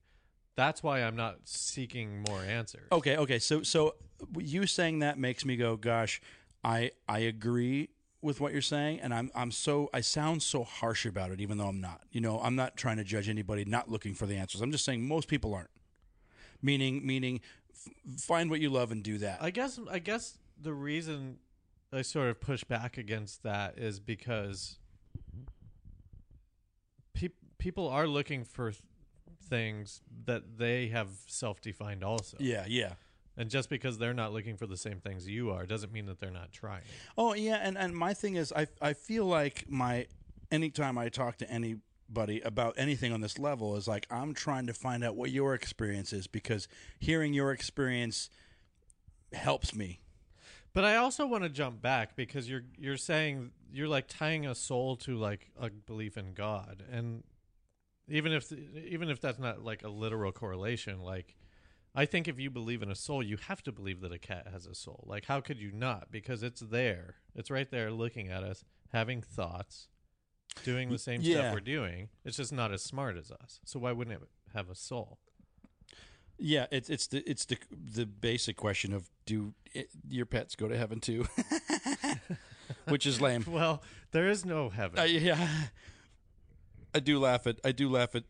That's why I'm not seeking more answers. Okay, okay. So so you saying that makes me go, gosh, I I agree with what you're saying and I'm I'm so I sound so harsh about it even though I'm not. You know, I'm not trying to judge anybody not looking for the answers. I'm just saying most people aren't. Meaning meaning find what you love and do that. I guess I guess the reason I sort of push back against that is because peop people are looking for th- things that they have self-defined also. yeah, yeah. And just because they're not looking for the same things you are doesn't mean that they're not trying. Oh yeah, and and my thing is, I I feel like my anytime I talk to anybody about anything on this level is like I'm trying to find out what your experience is because hearing your experience helps me. But I also want to jump back because you're you're saying you're like tying a soul to like a belief in God, and even if even if that's not like a literal correlation, like I think if you believe in a soul, you have to believe that a cat has a soul. Like how could you not? Because it's there, it's right there, looking at us, having thoughts, doing the same Yeah. stuff we're doing. It's just not as smart as us. So why wouldn't it have a soul? Yeah, it's it's the it's the the basic question of do it, your pets go to heaven too, which is lame. Well, there is no heaven. Uh, yeah, I do laugh at I do laugh at.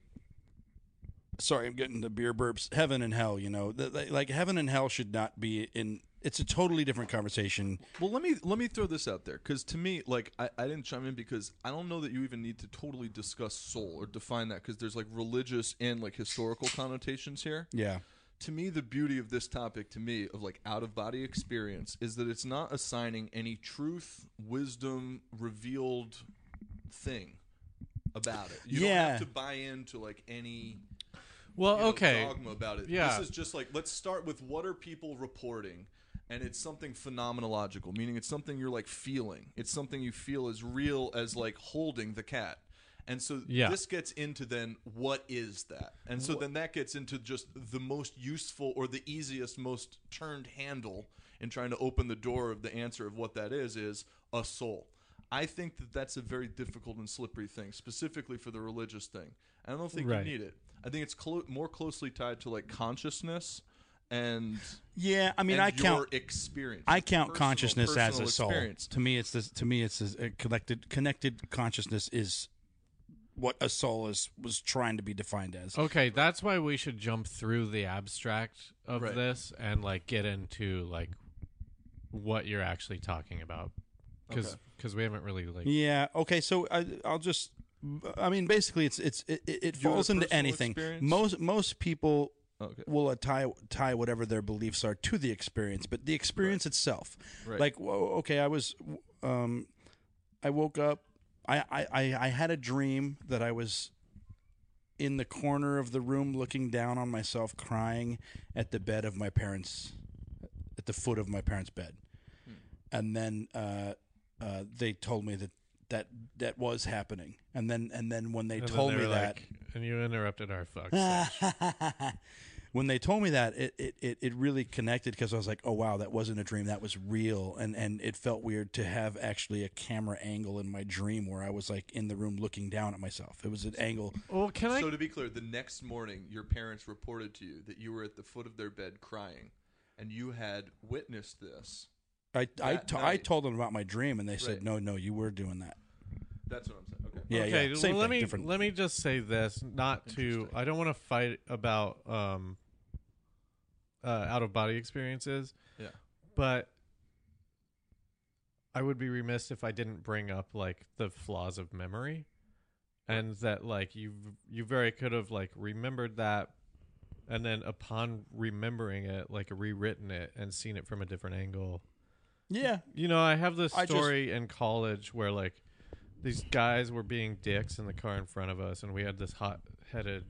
Sorry, I'm getting the beer burps. Heaven and hell, you know, Th- th- like heaven and hell should not be in it's a totally different conversation. Well, let me let me throw this out there because to me, like, I, I didn't chime in because I don't know that you even need to totally discuss soul or define that because there's like religious and like historical connotations here. Yeah. To me, the beauty of this topic, to me, of like out of body experience, is that it's not assigning any truth, wisdom, revealed thing about it. You don't have to buy into like any Well, you know, okay. dogma about it. Yeah. This is just like let's start with what are people reporting, and it's something phenomenological, meaning it's something you're like feeling. It's something you feel as real as like holding the cat. And so Yeah. this gets into then what is that? And so then that gets into just the most useful or the easiest, most turned handle in trying to open the door of the answer of what that is is a soul. I think that that's a very difficult and slippery thing, specifically for the religious thing. I don't think Right. you need it. I think it's clo- more closely tied to like consciousness and Yeah, I mean, I count experience. I count personal- consciousness as a soul. experience. To me, it's this. To me, it's this, a connected connected consciousness is what a soul is was trying to be defined as. Okay, that's why we should jump through the abstract of Right. this and like get into like what you're actually talking about because Okay. we haven't really like Yeah. Okay. So I, I'll just. I mean, basically, it's it's it, it falls into anything. experience? Most most people Okay. will tie tie whatever their beliefs are to the experience, but the experience itself, Right. like whoa, okay, I was, um, I woke up, I, I I I had a dream that I was in the corner of the room looking down on myself, crying at the bed of my parents, at the foot of my parents' bed, Hmm. and then uh, uh, they told me that. That that was happening, and then and then when they and told they me were that, like, and you interrupted our fuck. session. when they told me that, it it, it, it really connected because I was like, oh wow, that wasn't a dream, that was real, and and it felt weird to have actually a camera angle in my dream where I was like in the room looking down at myself. It was an angle. well, can I? So to be clear, the next morning, your parents reported to you that you were at the foot of their bed crying, and you had witnessed this. I I, That to- I night. told them about my dream, and they said, Right. no, no, you were doing that. That's what I'm saying. Okay. Yeah, okay, yeah. Same well, let thing, me different. let me just say this, not to. I don't want to fight about um, uh, out of body experiences. Yeah. but I would be remiss if I didn't bring up like the flaws of memory, and that like you you very could have like remembered that, and then upon remembering it, like rewritten it and seen it from a different angle. yeah, You know, I have this I story in college where like these guys were being dicks in the car in front of us, and we had this hot-headed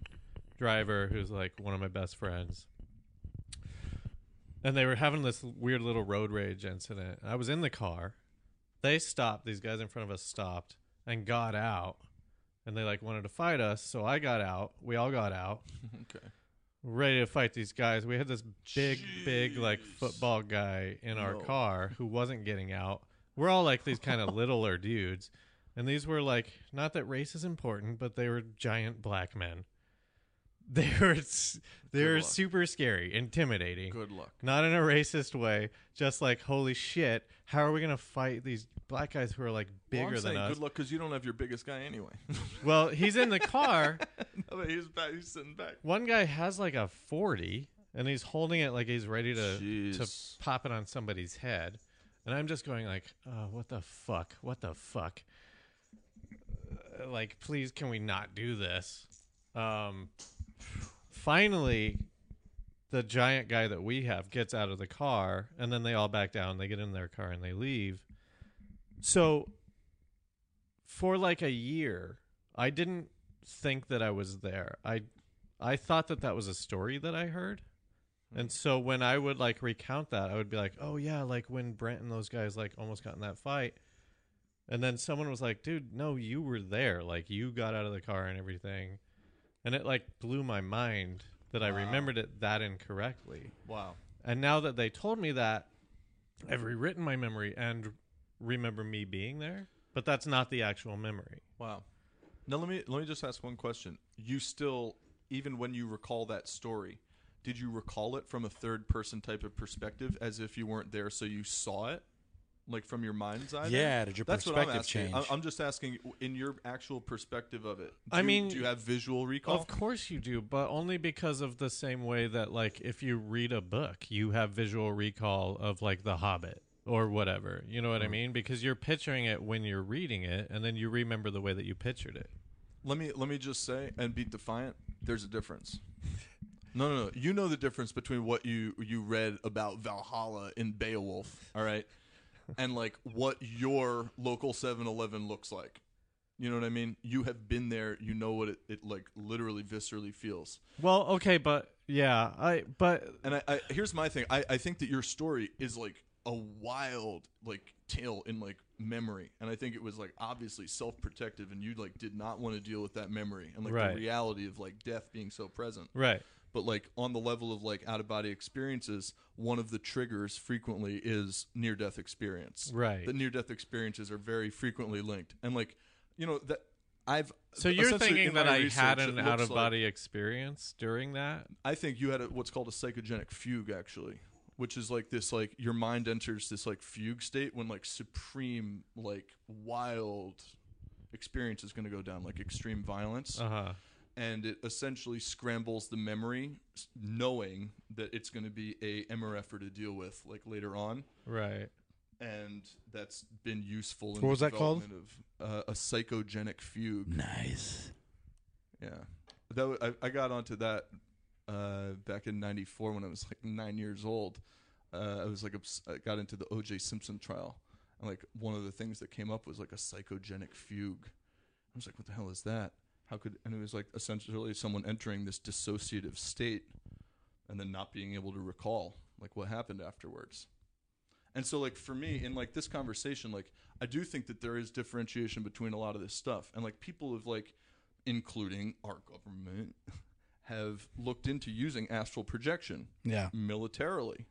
driver who's like one of my best friends, and they were having this weird little road rage incident. I was in the car. They stopped. These guys in front of us stopped and got out, and they like wanted to fight us. So I got out. We all got out okay. ready to fight these guys. We had this big, big like football guy in our No. car who wasn't getting out. We're all like these kind of littler dudes, and these were like not that race is important, but they were giant black men. They were they were super scary, intimidating. Good luck. Not in a racist way, just like holy shit, how are we gonna fight these black guys who are like Well, bigger I'm than us? good luck because you don't have your biggest guy anyway. Well, he's in the car. no, but he's back. He's sitting back. One guy has like a 40 and he's holding it like he's ready to to pop it on somebody's head. And I'm just going like, "Oh, what the fuck? What the fuck?" Uh, like, please can we not do this? Um finally the giant guy that we have gets out of the car and then they all back down, they get in their car and they leave. So for like a year, I didn't think that I was there. I I thought that that was a story that I heard. Hmm. And so when I would like recount that, I would be like, "Oh yeah, like when Brent and those guys like almost got in that fight." And then someone was like, "Dude, no, you were there. Like you got out of the car and everything." And it like blew my mind that I remembered it that incorrectly. Wow. And now that they told me that, I've rewritten my memory and remember me being there, but that's not the actual memory. Wow. Now let me let me just ask one question. You still, even when you recall that story, did you recall it from a third person type of perspective, as if you weren't there, so you saw it? Like from your mind's eye? Yeah, did your That's what I'm perspective asking. change? I- I'm just asking, in your actual perspective of it. Do I you- mean, do you have visual recall? Of course you do, but only because of the same way that like if you read a book, you have visual recall of like The Hobbit or whatever. You know what I mm-hmm. mean? Because you're picturing it when you're reading it and then you remember the way that you pictured it. Let me let me just say and be defiant. There's a difference. No, no, no. You know the difference between what you you read about Valhalla in Beowulf, all right, and like what your local 7-Eleven looks like. You know what I mean? You have been there. You know what it, it like literally viscerally feels. Well, okay, but yeah, I but And I, I here's my thing. I, I think that your story is like a wild like tale in like memory, and I think it was like obviously self protective, and you like did not want to deal with that memory and like Right. the reality of like death being so present. right. But like on the level of like out of body experiences, one of the triggers frequently is near death experience. Right. The near death experiences are very frequently linked, and like you know that I've So you're thinking that I had an out of like- body experience during that? I think you had a, what's called a psychogenic fugue, actually, which is like this, like your mind enters this like fugue state when like supreme, like wild experience is going to go down, like extreme violence, Uh huh. And it essentially scrambles the memory, knowing that it's going to be a MRFer to deal with, like later on, Right. and that's been useful. In What was the that called? Of, uh, a psychogenic fugue. Nice. Yeah, that w- I, I got onto that uh, back in '94 when I was like nine years old. Uh, I was like obs- I got into the O.J. Simpson trial, and like one of the things that came up was like a psychogenic fugue. I was like, "What the hell is that? How could?" And it was like essentially someone entering this dissociative state, and then not being able to recall like what happened afterwards. And so, like for me, in like this conversation, like I do think that there is differentiation between a lot of this stuff, and like people have like including our government, have looked into using astral projection Yeah. militarily.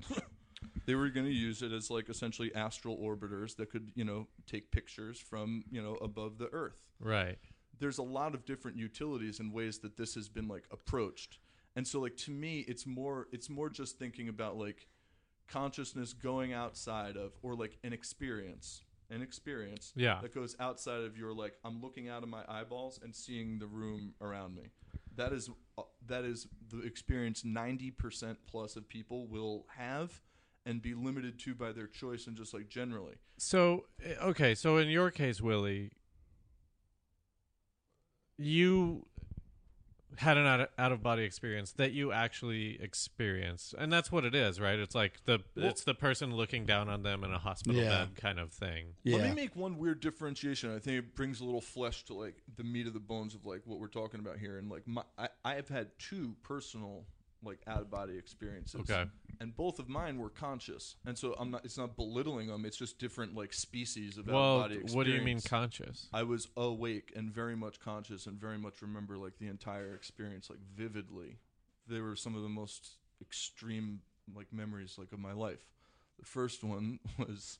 they were going to use it as like essentially astral orbiters that could, you know, take pictures from, you know, above the earth. Right. There's a lot of different utilities and ways that this has been like approached. And so like to me it's more it's more just thinking about like consciousness going outside of or like an experience an experience Yeah. that goes outside of your like I'm looking out of my eyeballs and seeing the room around me. That is uh, that is the experience 90% plus of people will have and be limited to by their choice and just like generally. So eh, okay, so in your case, Willie, you had an out out of body experience that you actually experienced, and that's what it is, right? It's like the Well- it's the person looking down on them in a hospital Yeah. bed kind of thing. Yeah. Let me make one weird differentiation. I think it brings a little flesh to like the meat of the bones of like what we're talking about here. And like my, I, I have had two personal like out of body experiences. Okay. And both of mine were conscious, and so I'm not. It's not belittling them. It's just different like species of Well, body experience. what do you mean conscious? I was awake and very much conscious and very much remember like the entire experience like vividly. They were some of the most extreme like memories like of my life. The first one was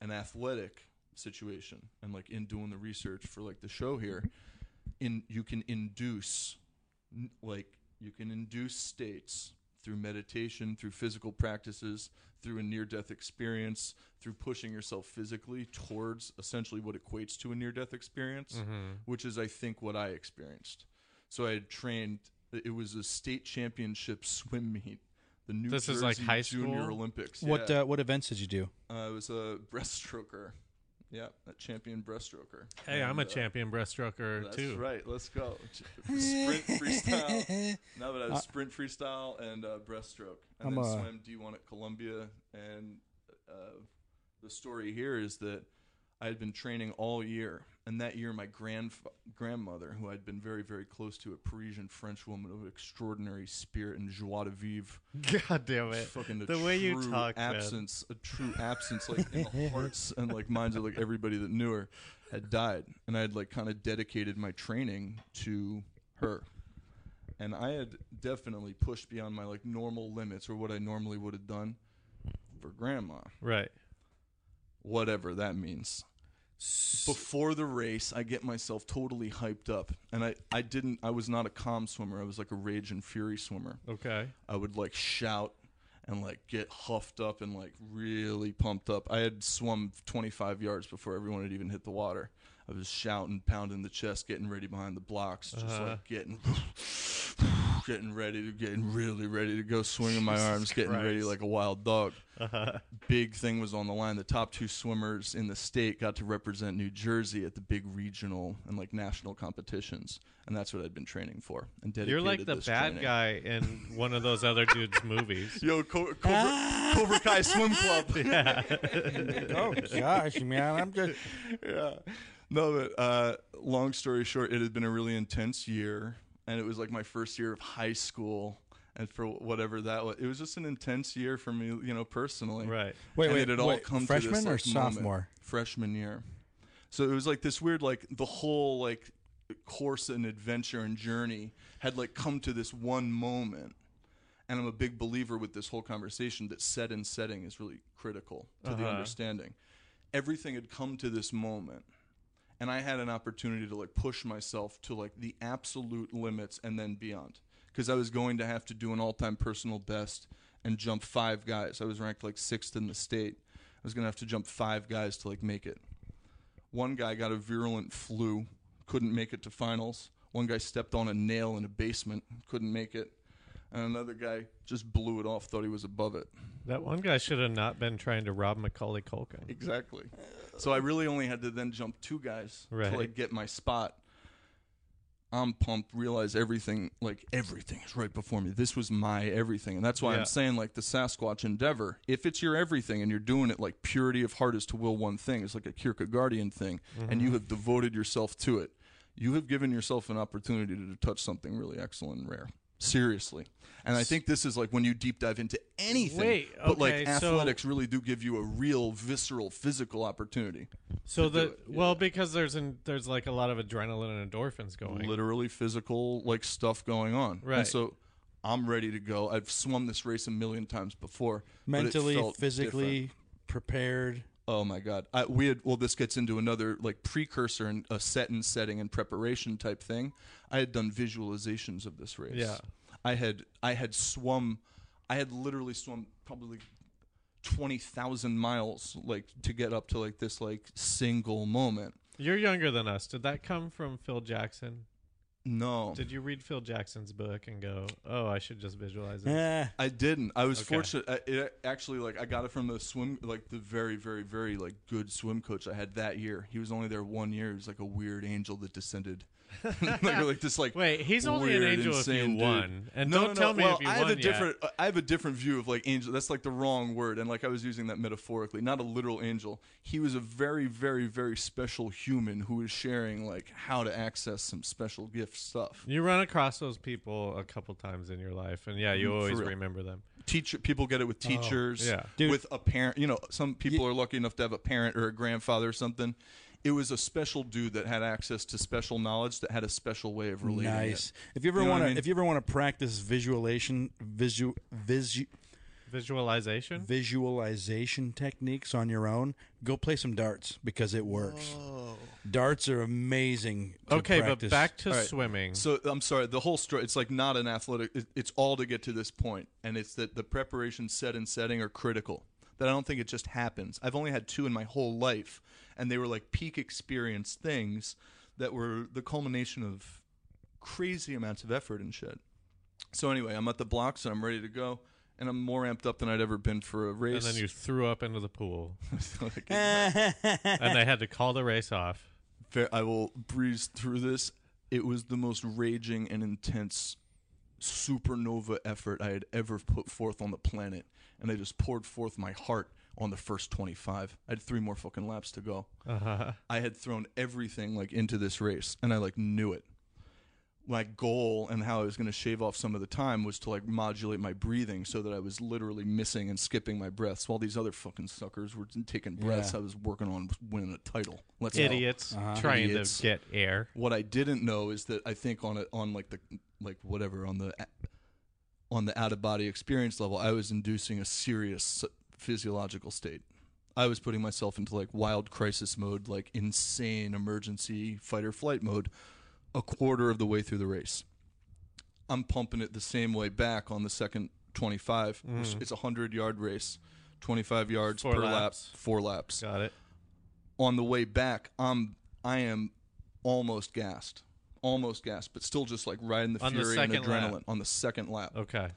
an athletic situation and like in doing the research for like the show here in you can induce like you can induce states through meditation, through physical practices, through a near death experience, through pushing yourself physically towards essentially what equates to a near death experience, Mm-hmm. which is, I think, what I experienced. So I had trained, it was a state championship swim meet. The New This Jersey is like high school? Junior? Olympics. What yeah. uh, what events did you do? Uh, it was a breaststroker. Yeah, a champion breaststroker. Hey, I'm a uh, champion breaststroker That's too. right. Let's go. Sprint freestyle. Now that I Uh, have sprint freestyle and uh, breaststroke, and I'm then a- swam D1 at Columbia. And uh, the story here is that I had been training all year, and that year my grand grandmother, who I'd been very very close to, a Parisian French woman of extraordinary spirit and joie de vivre, God damn it! fucking The way you talk, man. absence, a true absence, like in the hearts and like minds of like everybody that knew her, had died, and I had like kind of dedicated my training to her, and I had definitely pushed beyond my like normal limits or what I normally would have done for grandma, Right. whatever that means. Before the race, I get myself totally hyped up, and I I didn't I was not a calm swimmer. I was like a rage and fury swimmer. Okay. I would like shout and like get huffed up and like really pumped up. I had swum 25 yards before everyone had even hit the water. I was shouting, pounding the chest, getting ready behind the blocks, just Uh-huh. like getting getting ready to getting really ready to go swinging my arms, getting ready like a wild dog. Big thing was on the line. The top two swimmers in the state got to represent New Jersey at the big regional and like national competitions, and that's what I'd been training for. And dedicated You're like the this bad training. guy in one of those other dudes' movies. Yo, Co- Cobra, Cobra Kai Swim Club. oh gosh, man, I'm just yeah. No, but uh, long story short, it had been a really intense year, and it was like my first year of high school. And for whatever that was, it was just an intense year for me, you know, personally. Right. wait, and wait, it had all wait, come freshman to this, or like, moment. sophomore? Freshman year. So it was like this weird, like the whole like course and adventure and journey had like come to this one moment. And I'm a big believer with this whole conversation that set and setting is really critical to the Uh-huh. understanding. Everything had come to this moment, and I had an opportunity to like push myself to like the absolute limits and then beyond. Because I was going to have to do an all-time personal best and jump five guys. I was ranked like sixth in the state. I was gonna have to jump five guys to like make it. One guy got a virulent flu, couldn't make it to finals. One guy stepped on a nail in a basement, couldn't make it. And another guy just blew it off, thought he was above it. That one guy should have not been trying to rob Macaulay Culkin. Exactly. So I really only had to then jump two guys Right. to like get my spot. I'm pumped, realize everything, like everything is right before me. This was my everything. And that's why Yeah. I'm saying, like, the Sasquatch endeavor, if it's your everything and you're doing it like purity of heart is to will one thing, it's like a Kierkegaardian thing, and mm-hmm. you have devoted yourself to it, you have given yourself an opportunity to touch something really excellent and rare. Seriously. And I think this is like when you deep dive into anything. Wait, but like okay, so- athletics really do give you a real visceral physical opportunity. So to the it, well, because there's an, there's like a lot of adrenaline and endorphins going. literally physical like stuff going on. Right. And so I'm ready to go. I've swum this race a million times before. mentally, physically different. prepared. Oh my god. I, we had well this gets into another like precursor and a set and setting and preparation type thing. I had done visualizations of this race. Yeah. I had I had swum I had literally swum probably 20,000 miles like to get up to like this like single moment. You're younger than us. Did that come from Phil Jackson? No. Did you read Phil Jackson's book and go, "Oh, I should just visualize it"? Eh, I didn't. I was Okay. fortunate. I, it actually like I got it from the swim, like the very, very, very like good swim coach I had that year. He was only there one year. He was like a weird angel that descended, like, like this like. Wait, he's only an weird, angel if you insane dude. won, and no, don't no, no. tell me well, if you I have won a yet. different. I have a different view of like angel. That's like the wrong word, and like I was using that metaphorically, not a literal angel. He was a very, very, very special human who was sharing like how to access some special gift stuff. You run across those people a couple times in your life, and yeah, you Mm, always remember them. teacher people get it with teachers Oh, yeah. Dude. with a parent you know some people are lucky enough to have a parent or a grandfather or something it was a special dude that had access to special knowledge that had a special way of relating nice. it. If you ever You know what want to, I mean? if you ever want to practice visualization, visu, visu, Visualization. visualization techniques on your own, go play some darts because it works. Darts are amazing. To Okay, practice. but back to All right. swimming. so i'm sorry the whole story it's like not an athletic it, it's all to get to this point and it's that the preparation set and setting are critical that i don't think it just happens i've only had two in my whole life and they were like peak experience things that were the culmination of crazy amounts of effort and shit so anyway i'm at the blocks and i'm ready to go and i'm more amped up than i'd ever been for a race. and then you threw up into the pool, and they had to call the race off. I will breeze through this. It was the most raging and intense supernova effort I had ever put forth on the planet, and I just poured forth my heart on the first 25. I had three more fucking laps to go. Uh-huh. I had thrown everything like into this race, and I like knew it. My goal and how I was going to shave off some of the time was to like modulate my breathing so that I was literally missing and skipping my breaths while these other fucking suckers were taking breaths. Yeah. I was working on winning a title. Let's go Idiots Uh-huh. trying Idiots. to get air. what I didn't know is that I think on it on like the like whatever on the on the out of body experience level, I was inducing a serious physiological state. I was putting myself into like wild crisis mode, like insane emergency fight or flight mode, a quarter of the way through the race. I'm pumping it the same way back on the second 25. which mm-hmm. It's a hundred yard race, 25 yards Four per laps. lap, four laps. Got it. On the way back, I'm I am almost gassed, almost gassed, but still just like riding the On the fury and adrenaline lap. on the second lap. Okay.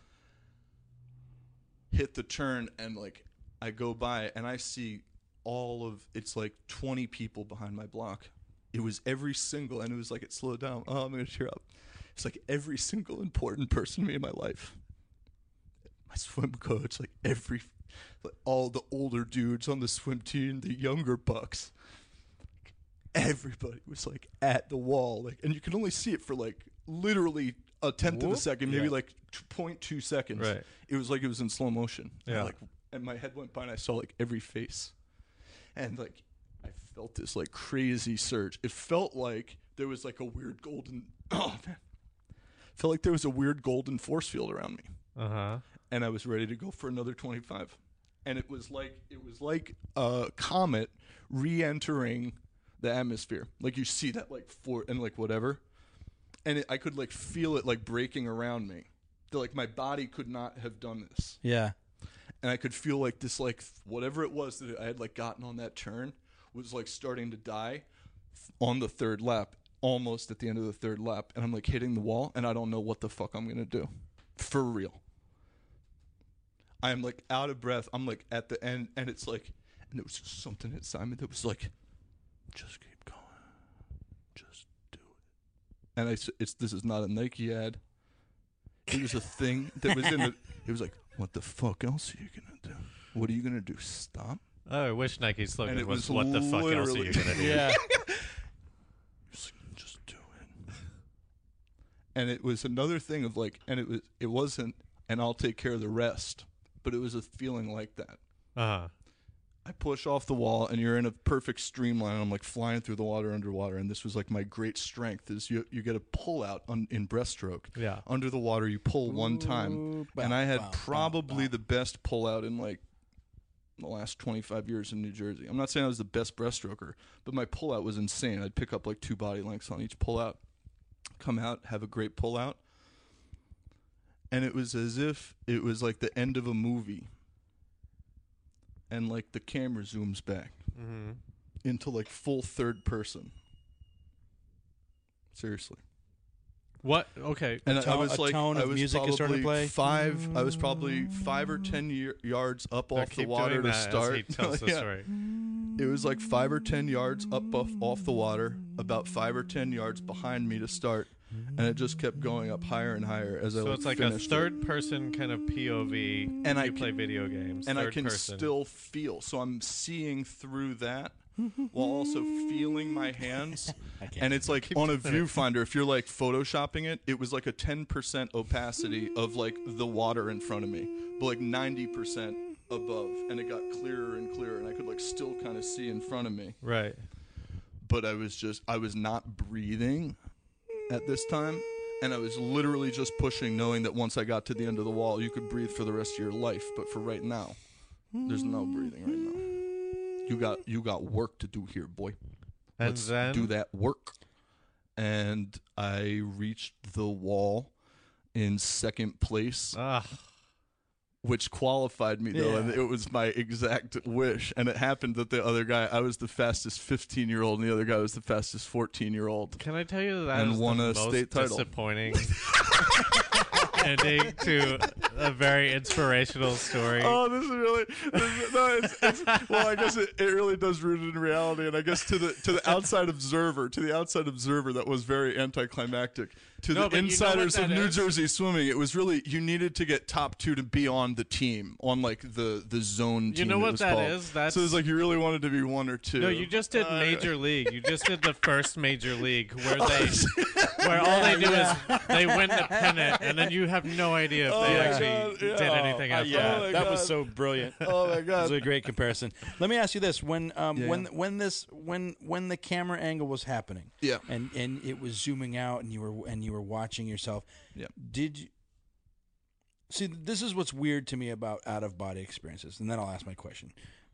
hit the turn and like I go by and I see all of it's like 20 people behind my block. It was every single and it was like it slowed down. Oh, I'm going to tear up. It's like every single important person to me in my life. My swim coach, like every like all the older dudes on the swim team, the younger bucks. Everybody was like at the wall, like, and you can only see it for like literally a tenth of a second, maybe Yeah. like t- 0.2 seconds Right. it was like it was in slow motion. And Yeah. like and my head went by and I saw like every face. And like felt this like crazy surge. It felt like there was like a weird golden oh man. Felt like there was a weird golden force field around me. Uh huh. And I was ready to go for another 25. And it was like it was like a comet re-entering the atmosphere. Like you see that like for and like whatever. And it, I could like feel it like breaking around me. That, like my body could not have done this Yeah. and I could feel like this, like whatever it was that I had like gotten on that turn was like starting to die on the third lap, almost at the end of the third lap, and I'm like hitting the wall, and I don't know what the fuck I'm gonna do, for real. I'm like out of breath. I'm like at the end, and it's like, and there was just something at Simon that was like, just keep going, just do it. And I, it's this is not a Nike ad. It was a thing that was in the. It was like, what the fuck else are you gonna do? What are you gonna do? Stop? Oh, I wish Nike's slogan And it was, was "What the fuck else are you gonna do?" Yeah. Just, just do it. And it was another thing of like, and it was, it wasn't, and I'll take care of the rest. But it was a feeling like that. Uh huh. I push off the wall, and you're in a perfect streamline. I'm like flying through the water underwater, and this was like my great strength is you you get a pull out on, in breaststroke. Yeah. Under the water, you pull one time, Ooh, and I had bow, bow, probably bow. the best pull out in like the last 25 years in New Jersey. I'm not saying I was the best breaststroker, but my pull out was insane. I'd pick up like two body lengths on each pull out, come out, have a great pull out. And it was as if it was like the end of a movie. And like the camera zooms back Mm-hmm. into like full third person. Seriously. What? Okay. And I- I tone- was a like, tone I of was music is starting to probably play? Five. I was probably mm. five or ten year, yards up off the keep water doing to that start. As he tells the Yeah. story. It was like five or ten yards up off, off the water, about five or ten yards behind me to start, and it just kept going up higher and higher as I So like, it's like a finished it. third-person kind of POV. And I you can- play video games. and I third can person. still feel. So I'm seeing through that while also feeling my hands. And it's like on a viewfinder, if you're like photoshopping it, it was like a 10% opacity of like the water in front of me, but like 90% above. And it got clearer and clearer, and I could like still kind of see in front of me. Right. But I was just, I was not breathing at this time. And I was literally just pushing, knowing that once I got to the end of the wall, you could breathe for the rest of your life. But for right now, there's no breathing right now. You got you got work to do here, boy. And Let's then do that work. And I reached the wall in second place, Ah, which qualified me though, and it was my exact wish. And it happened that the other guy, I was the fastest 15 year old, and the other guy was the fastest 14 year old. can I tell you that And won the a most state title. disappointing ending to a very inspirational story? Oh, this is really this is, no. It's, it's, well, I guess it, it really does root in reality, and I guess to the to the outside observer, to the outside observer, that was very anticlimactic. To No, the but you know insiders of New is? Jersey swimming, it was really you needed to get top two to be on the team on like the the zone. Team You know what was that called. is? That's- so it's like you really wanted to be one or two. No, you just did Uh, major league. You just did the first major league where they, where all they do is they win the pennant, and then you have no idea if Oh they actually God, yeah. did anything Uh, after yeah, Oh that. that was so brilliant. Oh my god, It was a great comparison. Let me ask you this: when um, Yeah, when when this when when the camera angle was happening, Yeah. and and it was zooming out, and you were and you were watching yourself. Yeah. Did you see? This is what's weird to me about out of body experiences, and then I'll ask my question.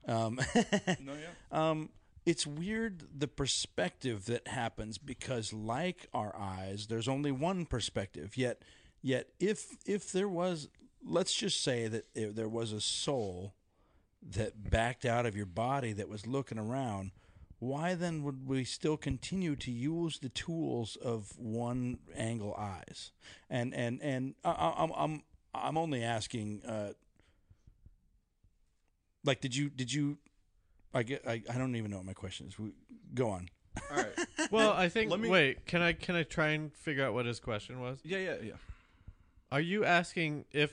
Um, No, yeah. um, it's weird the perspective that happens because, like our eyes, there's only one perspective. Yet, yet if if there was let's just say that there was a soul that backed out of your body that was looking around. Why then would we still continue to use the tools of one angle eyes? And and and I, I- I'm I'm I'm only asking. Uh, like, did you did you? I get. I, I don't even know what my question is. We, go on. All right. Well, I think. Let me- Wait, can I can I try and figure out what his question was? Yeah, yeah, yeah. Are you asking if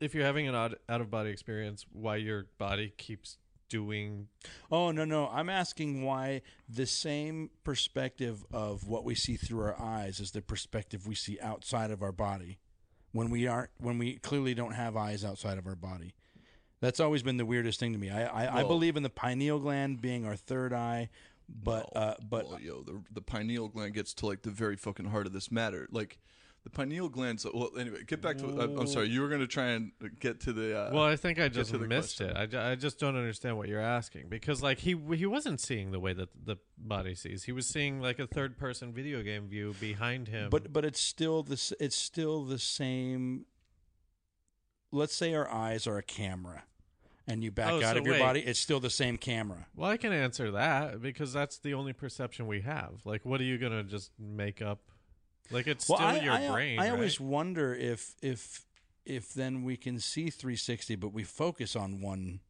if you're having an out out of body experience, why your body keeps doing? Oh no no! I'm asking why the same perspective of what we see through our eyes is the perspective we see outside of our body, when we aren't when we clearly don't have eyes outside of our body. That's always been the weirdest thing to me. I I, I believe in the pineal gland being our third eye, but uh, but well, yo, the the pineal gland gets to like the very fucking heart of this matter. Like the pineal glands. Well, anyway, get back to. I'm, I'm sorry. You were gonna try and get to the. Uh, Well, I think I just missed question. it. I, I just don't understand what you're asking because like he he wasn't seeing the way that the body sees. He was seeing like a third person video game view behind him. but but it's still this it's still the same let's say our eyes are a camera and you back Oh, out so of your wait. body it's still the same camera well, I can answer that because that's the only perception we have. Like, what are you gonna just make up? Like, it's still I, your I, brain. I always right? wonder if if if then we can see 360 but we focus on one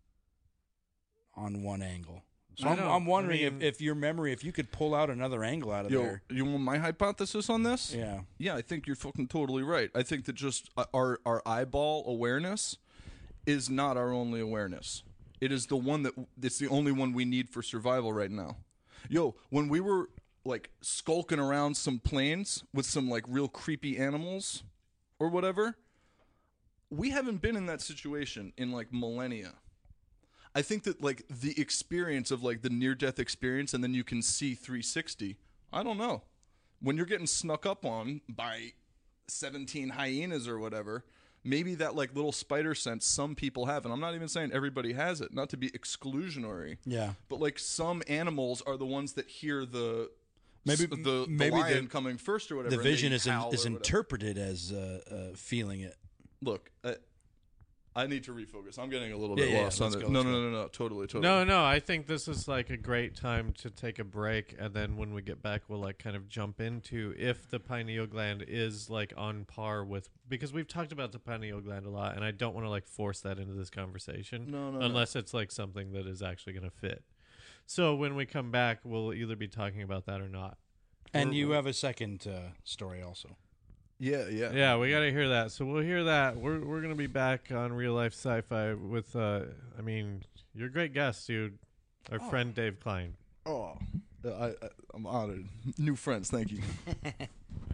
on one angle so I I'm, I'm wondering I mean- if, if your memory if you could pull out another angle out of yo, there you want my hypothesis on this? yeah Yeah, I think you're fucking totally right. I think that just uh, our our eyeball awareness is not our only awareness. It is the one that it's the only one we need for survival right now. Yo, when we were like skulking around some plains with some like real creepy animals or whatever, we haven't been in that situation in like millennia. I think that like the experience of like the near death experience and then you can see 360. I don't know. When you're getting snuck up on by 17 hyenas or whatever, maybe that like little spider sense some people have and I'm not even saying everybody has it, not to be exclusionary. yeah But like some animals are the ones that hear the Maybe- the, the maybe lion the- coming first or whatever. the vision is in, is whatever. interpreted as uh, uh, feeling it Look, uh, I need to refocus. I'm getting a little Yeah, bit yeah, lost let's on it. go, no, no, no, no, no, totally, totally. No, no, I think this is like a great time to take a break, and then when we get back, we'll like kind of jump into if the pineal gland is like on par with because we've talked about the pineal gland a lot, and I don't want to like force that into this conversation, No, no, no. unless it's like something that is actually going to fit. So when we come back, we'll either be talking about that or not. and We're- you have a second uh, story also Yeah, yeah. Yeah, we got to hear that. So we'll hear that. We're we're gonna be back on real life sci-fi with. uh I mean, you're a great guest, dude. Our friend Dave Kline. Oh, I, I, I'm honored. New friends, thank you.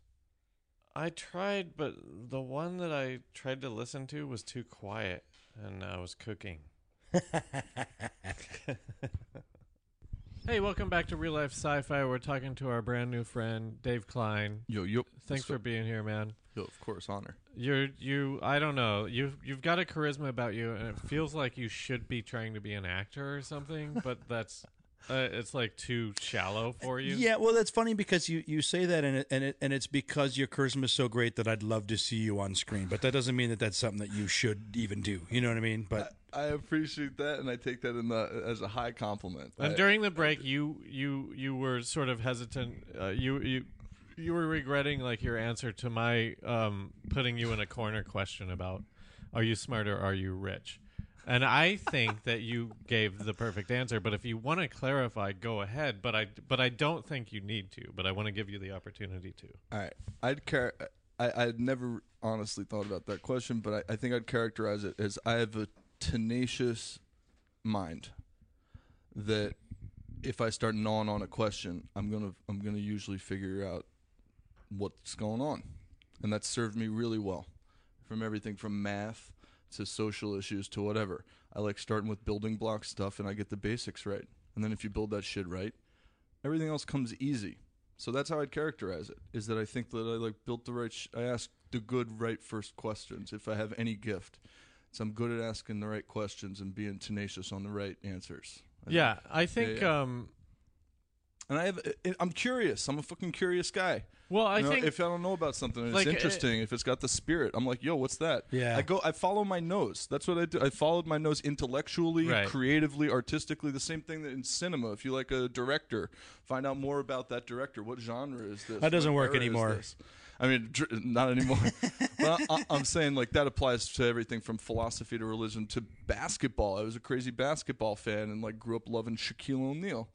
I tried, but the one that I tried to listen to was too quiet, and I was cooking. hey, welcome back to Real Life Sci-Fi. We're talking to our brand new friend Dave Kline. Yo, yo. Thanks for being here, man. Yo, of course, honor. You're you. I don't know. You've you've got a charisma about you, and it feels like you should be trying to be an actor or something. But that's uh, it's like too shallow for you. Yeah, well, that's funny because you, you say that, and it, and it and it's because your charisma is so great that I'd love to see you on screen. But that doesn't mean that that's something that you should even do. You know what I mean? But I appreciate that, and I take that in the as a high compliment. And I- during the break, you you you were sort of hesitant. Uh, you you you were regretting like your answer to my um, putting you in a corner question about are you smart or are you rich? And I think that you gave the perfect answer. But if you want to clarify, go ahead. But I but I don't think you need to. But I want to give you the opportunity to. All right, I'd care. I I'd never honestly thought about that question, but I, I think I'd characterize it as I have a tenacious mind that if I start gnawing on a question, I'm gonna I'm gonna usually figure out what's going on, and that's served me really well. From everything from math to social issues to whatever. I like starting with building block stuff, and I get the basics right. And then if you build that shit right, everything else comes easy. So that's how I'd characterize it. Is that I think that I like built the right. Sh- I ask the good, right first questions. If I have any gift, so I'm good at asking the right questions and being tenacious on the right answers. I Yeah, I think. yeah. Um, And I have, I- I'm curious. I'm a fucking curious guy. well, I You know, think if I don't know about something and like, it's uh, interesting, if it's got the spirit, I'm like, yo, what's that? Yeah. I go, I follow my nose. That's what I do. I followed my nose intellectually, Right. creatively, artistically. The same thing that in cinema. If you like a director, find out more about that director. What genre is this? That doesn't What work anymore. I mean, dr- not anymore. but I, I'm saying like that applies to everything from philosophy to religion to basketball. I was a crazy basketball fan and like grew up loving Shaquille O'Neal.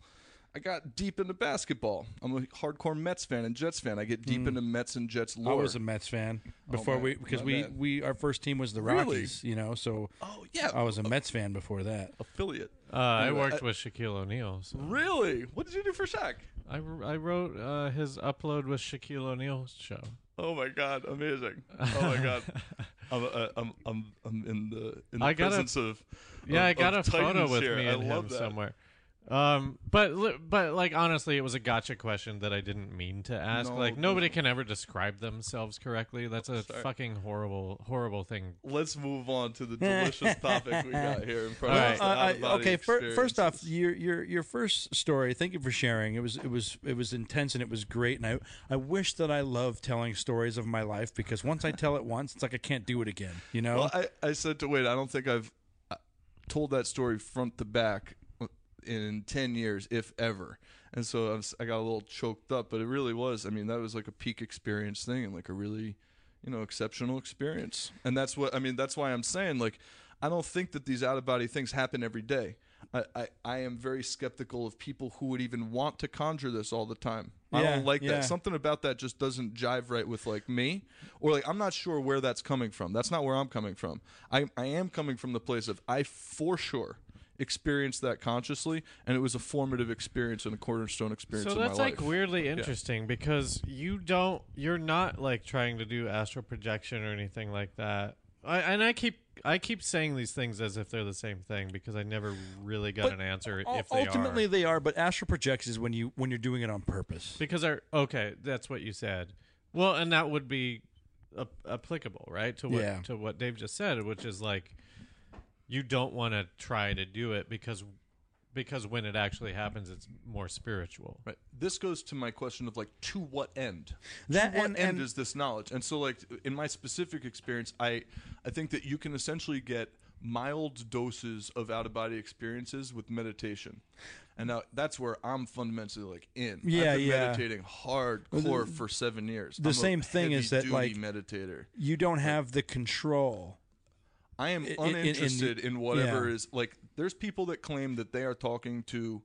I got deep into basketball. I'm a hardcore Mets fan and Jets fan. I get deep into Mets and Jets Hmm. I was a Mets fan before my- we because my we bad. we our first team was the Really? Rockies, you know. So oh yeah, I was a Mets fan before that. affiliate. uh, I worked I- with Shaquille O'Neal. So Really? What did you do for Shaq? I, I wrote uh, his upload with Shaquille O'Neal's show. Oh my god, amazing! Oh my god, I'm, uh, I'm I'm I'm in the in the I got a- presence of Yeah, of- I got of a photo titans with here. me I and love him that. somewhere. Um, but but like honestly, it was a gotcha question that I didn't mean to ask. No, like nobody can ever describe themselves correctly. That's a Sorry. fucking horrible horrible thing. Let's move on to the delicious topic we got here in front All of right. us. Uh, I- okay, fir- first off, your your your first story. Thank you for sharing. It was it was it was intense and it was great. And I I wish that I loved telling stories of my life because once I tell it once, it's like I can't do it again. You know? Well, I, I said to wait. I don't think I've uh, told that story front to back in ten years, if ever. And so I, was, I got a little choked up, but it really was. I mean, that was like a peak experience thing, and like a really, you know, exceptional experience. And that's what I mean. That's why I'm saying like, I don't think that these out of body things happen every day. I, I, I am very skeptical of people who would even want to conjure this all the time. I Yeah, don't like yeah. that. Something about that just doesn't jive right with like me, or like I'm not sure where that's coming from. That's not where I'm coming from. I I am coming from the place of I for sure experienced that consciously, and it was a formative experience and a cornerstone experience So that's like life. weirdly interesting because you don't you're not like trying to do astral projection or anything like that. I, and I keep I keep saying these things as if they're the same thing because I never really got But an answer Ul- if they ultimately are. they are, but astral projects is when you when you're doing it on purpose. Because are okay, that's what you said. Well, and that would be ap- applicable, right? To what Yeah. to what Dave just said, which is like you don't want to try to do it because because when it actually happens, it's more spiritual. Right. This goes to my question of like to what end? That- to what and- end and- is this knowledge? And so like in my specific experience, I I think that you can essentially get mild doses of out of body experiences with meditation. And now that's where I'm fundamentally like in. Yeah, I've been yeah. meditating hardcore for seven years. the I'm a same thing is that, like, meditator. You don't have the control. I am in- in- in- uninterested in, whatever yeah. is like. There's people that claim that they are talking to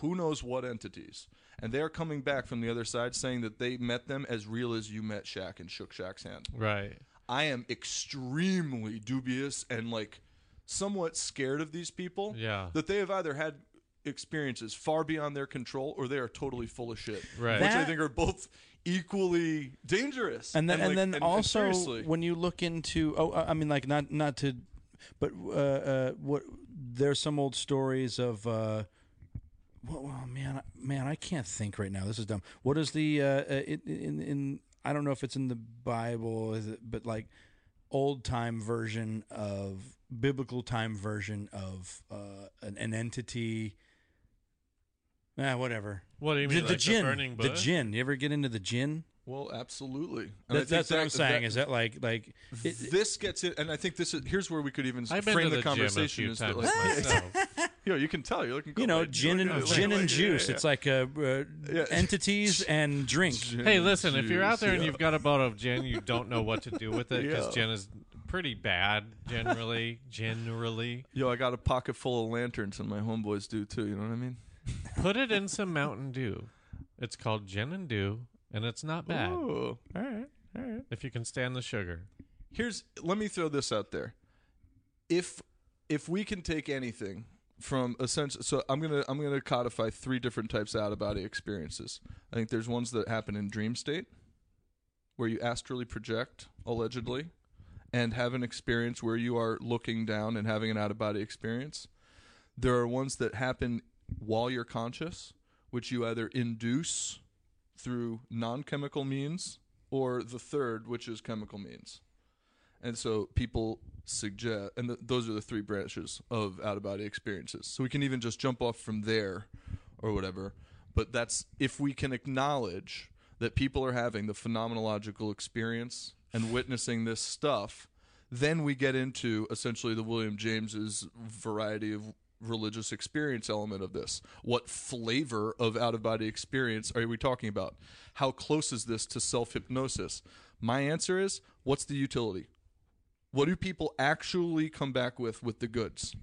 who knows what entities, and they are coming back from the other side saying that they met them as real as you met Shaq and shook Shaq's hand. Right. I am extremely dubious and like somewhat scared of these people. Yeah. that they have either had experiences far beyond their control or they are totally full of shit. Right. Which I think are both equally dangerous. and then and, like, then also seriously. when you look into oh I mean like not not to but uh, uh what there's some old stories of uh well, man man I can't think right now this is dumb what is the uh, uh in, in in I don't know if it's in the Bible is it but like old time version of biblical time version of uh an, an entity Ah, whatever. What do you mean? the like jinn. The burning the jinn. You ever get into the jinn? well, absolutely. And I That, think that's what I'm saying. that- is that like like it, this gets it, and I think this is here's where we could even I've been frame to the, the, gym a conversation. few is that, times like, myself. yo, you can tell you're looking. you know gin you're and like- gin and yeah, juice. yeah, It's like uh, uh, Yeah. entities and drink. Gin Hey, and listen, if you're out there and you've got a bottle of gin, you don't know what to do with it because Yeah. gin is pretty bad generally. generally, yo, I got a pocket full of lanterns, and my homeboys do too. You know what I mean? Put it in some Mountain Dew. It's called gin and dew, and it's not bad Ooh. All right, all right. if you can stand the sugar. here's let me throw this out there if if we can take anything from a sense so i'm gonna i'm gonna codify three different types of out of body experiences i think there's ones that happen in dream state where you astrally project, allegedly, and have an experience where you are looking down and having an out of body experience. There are ones that happen while you're conscious, which you either induce through non chemical means or the third, which is chemical means. And so people suggest, and th- those are the three branches of out of body experiences. So we can even just jump off from there or whatever. But that's if we can acknowledge that people are having the phenomenological experience and witnessing this stuff, then we get into essentially the William James's variety of religious experience element of this. What flavor of out of body experience are we talking about? How close is this to self hypnosis? My answer is what's the utility? What do people actually come back with with the goods?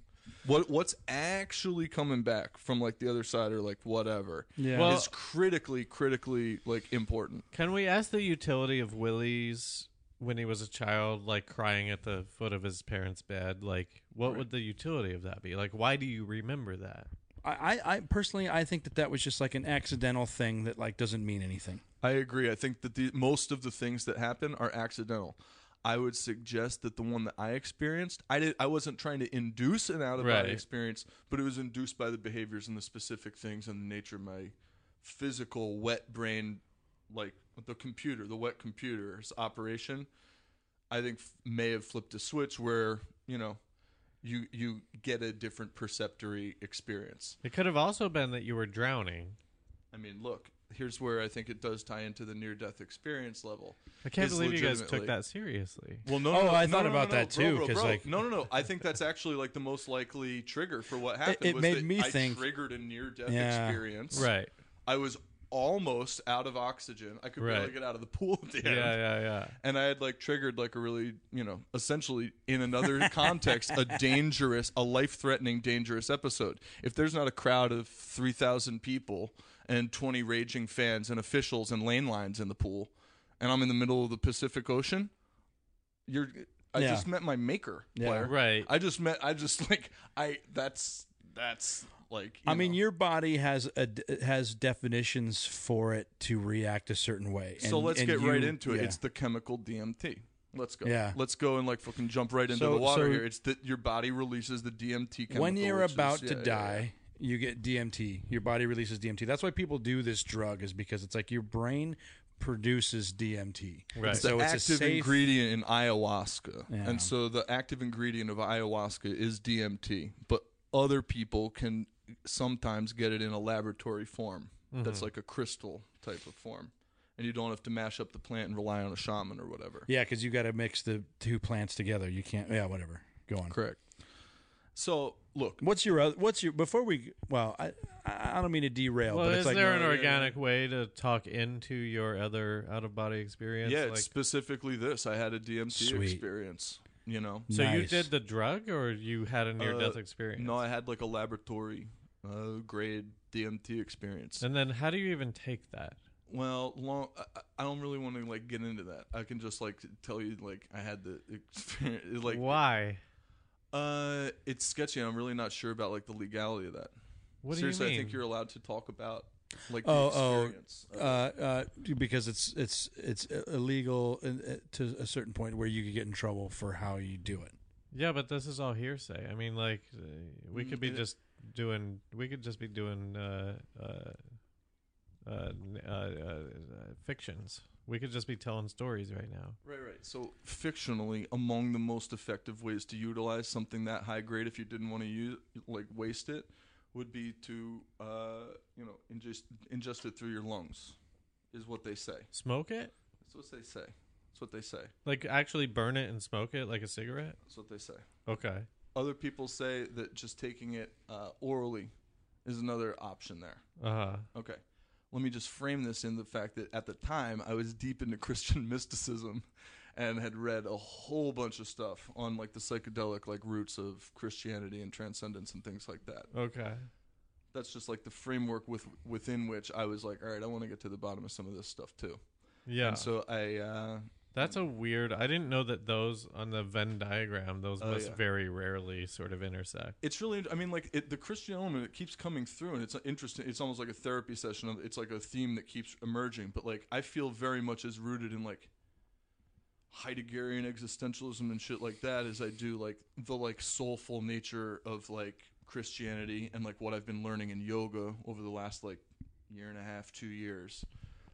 What what's actually coming back from like the other side or like whatever Yeah. Well- is critically critically like important. Can we ask the utility of Willie's when he was a child, like crying at the foot of his parents' bed? Like, what would the utility of that be? Like, why do you remember that? I, I, I personally, I think that that was just like an accidental thing that like doesn't mean anything. I agree. I think that the most of the things that happen are accidental. I would suggest that the one that I experienced, I did I wasn't trying to induce an out of body Right. experience, but it was induced by the behaviors and the specific things and the nature of my physical wet brain like the computer, the wet computer's operation. I think f- may have flipped a switch where, you know, you you get a different perceptory experience. It could have also been that you were drowning. I mean, look, here's where I think it does tie into the near death experience level. I can't Is believe you guys took that seriously. Well, no, Oh, no, no, I no, thought no, about no, that bro, too, bro, 'cause, bro. like- no, no, no. I think that's actually like the most likely trigger for what happened. it was made that me I think- triggered a near-death Yeah. experience. Right. I was almost out of oxygen. I could barely get out of the pool at the Yeah, end. yeah, yeah. And I had like triggered like a really, you know, essentially in another context, a dangerous, a life-threatening, dangerous episode. If there's not a crowd of three thousand people and twenty raging fans and officials and lane lines in the pool, and I'm in the middle of the Pacific Ocean, you're. I Yeah. just met my maker, Yeah. Blair. Right. I just met. I just like. I. That's. That's like. I you mean, your body has a has definitions for it to react a certain way. So let's and get right into it. yeah. It's the chemical DMT. Let's go. Yeah. Let's go and like fucking jump right into So- the water so- here. It's that your body releases the DMT chemical. when you're which is- about yeah, to yeah, die, you get DMT. Your body releases DMT. That's why people do this drug is because it's like your brain produces DMT. Right. It's So the it's a active safe- ingredient in ayahuasca. Yeah. And so the active ingredient of ayahuasca is DMT, but other people can sometimes get it in a laboratory form. Mm-hmm. That's like a crystal type of form. And you don't have to mash up the plant and rely on a shaman or whatever. Yeah, because you got to mix the two plants together. You can't. Yeah, whatever. Go on. Correct. So, look, What's your oth- what's your before we well I I I don't mean to derail Well, but is it's like Is there an no, organic way to talk into your other out of body experience? yeah, Like, it's specifically this. I had a DMT Sweet. experience, you know. so you did the drug, or you had a near death Uh, experience? No, I had like a laboratory uh, grade DMT experience. And then how do you even take that? Well, long. I, I- I don't really want to like get into that. I can just like tell you like I had the experience. Like, Why? uh, it's sketchy. I'm really not sure about like the legality of that. What Seriously, do you mean? I think you're allowed to talk about like the Oh, oh, experience. of uh, uh, because it's it's it's illegal in, uh, to a certain point where you could get in trouble for how you do it. Yeah, but this is all hearsay. I mean, like uh, we Mm, could be it- just doing. We could just be doing uh, uh, uh, uh, uh, uh, fictions. We could just be telling stories right now. Right, right. So fictionally, among the most effective ways to utilize something that high grade, if you didn't want to use like waste it, would be to uh, you know ingest ingest it through your lungs, is what they say. Smoke it, That's what they say. That's what they say. like actually burn it and smoke it like a cigarette. That's what they say. Okay. Other people say that just taking it uh, orally is another option there. Uh huh. Okay. Let me just frame this in the fact that at the time I was deep into Christian mysticism and had read a whole bunch of stuff on like the psychedelic like roots of Christianity and transcendence and things like that. Okay. That's just like the framework with within which I was like, all right, I want to get to the bottom of some of this stuff too. Yeah. And so I uh That's a weird. I didn't know that those on the Venn diagram, those Oh, must yeah. very rarely sort of intersect. it's really i mean like it, the christian element it keeps coming through and it's interesting it's almost like a therapy session of- it's like a theme that keeps emerging but like i feel very much as rooted in like Heideggerian existentialism and shit like that as I do like the like soulful nature of like Christianity and like what I've been learning in yoga over the last like year and a half, two years,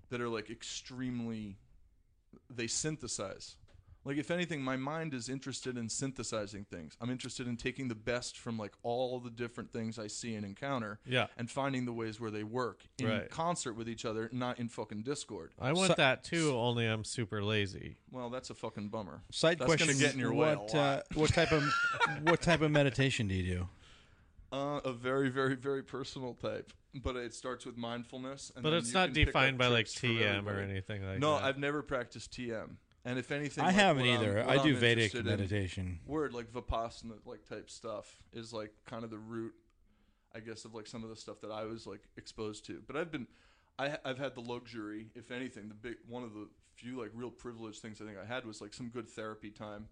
that are like extremely they synthesize. Like if anything, my mind is interested in synthesizing things. I'm interested in taking the best from like all the different things I see and encounter Yeah. and finding the ways where they work in Right. concert with each other, not in fucking discord. I want So- that too, only I'm super lazy. Well, that's a fucking bummer. Side That's gonna question: get in your way a What lot. uh, what type of what type of meditation do you do? Uh, a very, very, very personal type, but it starts with mindfulness. And But it's not can pick up defined by like TM or anything like No, that. No, I've never practiced TM, and if anything, I like, haven't what I'm- either. I do I'm Vedic interested in- meditation. word like vipassana like type stuff is like kind of the root i guess of like some of the stuff that i was like exposed to but i've been I, i've had the luxury if anything the big one of the few like real privileged things i think i had was like some good therapy time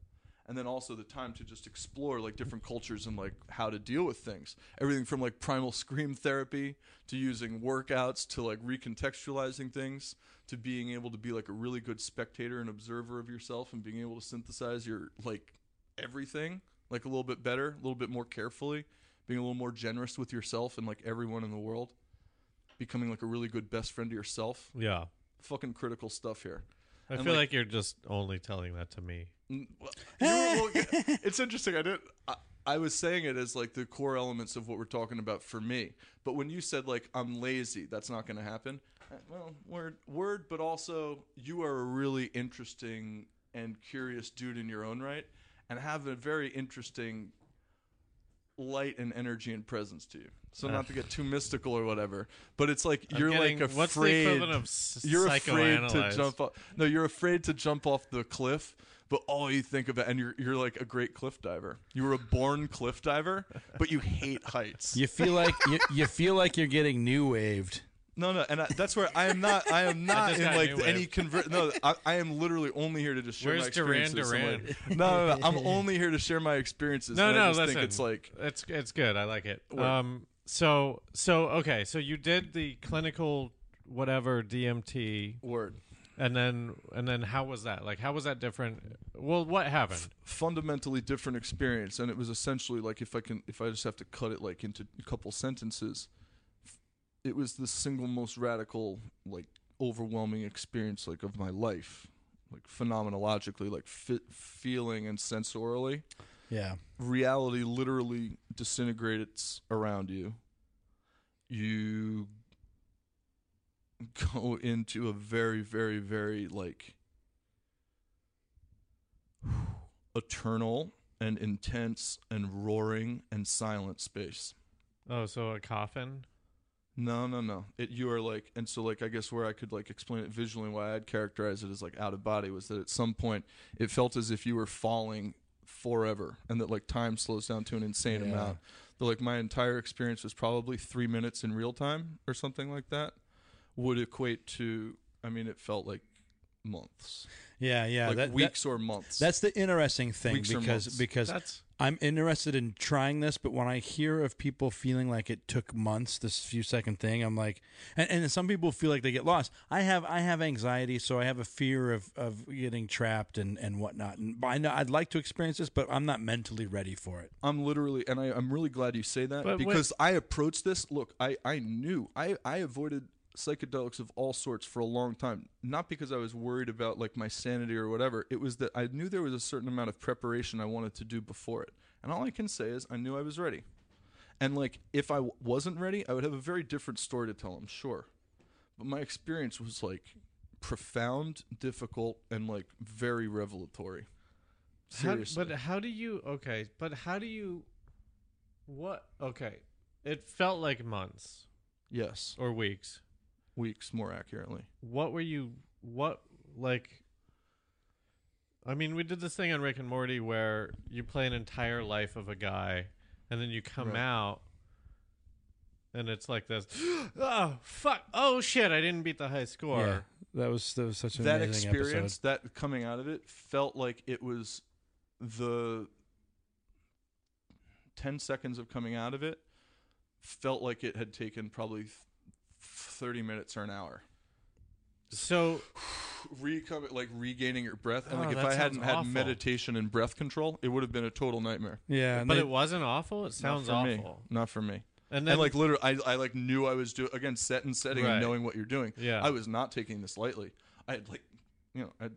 and then also the time to just explore like different cultures and like how to deal with things everything from like primal scream therapy to using workouts to like recontextualizing things to being able to be like a really good spectator and observer of yourself and being able to synthesize your like everything like a little bit better, a little bit more carefully, being a little more generous with yourself and like everyone in the world, becoming like a really good best friend to yourself. yeah. Fucking critical stuff here. I And, feel like- like, you're just only telling that to me. Well, you know, well, yeah, it's interesting. I did. I, I was saying it as like the core elements of what we're talking about for me. But when you said like I'm lazy, that's not going to happen. Uh, Well, word, word, but also you are a really interesting and curious dude in your own right, and have a very interesting light and energy and presence to you. So not to get too mystical or whatever, but it's like I'm you're getting- like afraid. what's the equivalent of s- you're afraid to jump off. No, you're afraid to jump off the cliff, but all you think about, and you're you're like a great cliff diver. You were a born cliff diver, but you hate heights. You feel like you, you feel like you're getting new waved. No, no, and I, that's where I am not. I am not just in like any wave. convert. No, I, I am literally only here to just share my Where's Duran experiences. I'm Duran? like- no, no, no, I'm only here to share my experiences. No, and I no, just listen. think it's like it's it's good. I like it. Word. Um. So so okay. So you did the clinical whatever DMT, word. And then and then how was that? Like how was that different? Well, what happened? fundamentally different experience and it was essentially like if i can if i just have to cut it like into a couple sentences it was the single most radical like overwhelming experience like of my life like phenomenologically like fi- feeling and sensorially Yeah. reality literally disintegrates around you you go into a very very very like eternal and intense and roaring and silent space Oh, so a coffin. no no no it you are like and so like i guess where i could like explain it visually why i'd characterize it as like out of body was that at some point it felt as if you were falling forever and that like time slows down to an insane Yeah. amount that like my entire experience was probably three minutes in real time or something like that would equate to i mean it felt like months Yeah, yeah. like that- that- weeks or months that's the interesting thing Weeks because because That's I'm interested in trying this, but when I hear of people feeling like it took months, this few second thing, I'm like, and, and some people feel like they get lost. I have I have anxiety, so I have a fear of, of getting trapped and, and whatnot. And I know I'd like to experience this, but I'm not mentally ready for it. I'm literally, and I, I'm really glad you say that But because I approached this. Look, I, I knew I, I avoided psychedelics of all sorts for a long time, not because I was worried about like my sanity or whatever. It was that I knew there was a certain amount of preparation I wanted to do before it, and all I can say is I knew I was ready. And like, if I w- wasn't ready, I would have a very different story to tell. I'm sure, but my experience was like profound, difficult, and like very revelatory. How, Seriously, but how do you? Okay, but how do you? What? Okay, it felt like months yes, or weeks. Weeks more accurately. What were you? What like? I mean, we did this thing on Rick and Morty where you play an entire life of a guy, and then you come Right. out, and it's like this. oh fuck! Oh shit! I didn't beat the high score. Yeah, that was that was such an that amazing experience, episode. that coming out of it, felt like it was the ten seconds of coming out of it felt like it had taken probably th- thirty minutes or an hour. So, re like regaining your breath. And Oh, like if that I hadn't had awful. meditation and breath control, it would have been a total nightmare. Yeah, and but they- it wasn't awful. It sounds Not for me. awful. Not for me. And then and like literally, I, I like knew I was doing again set and setting Right. and knowing what you're doing. Yeah. I was not taking this lightly. I had like, you know, I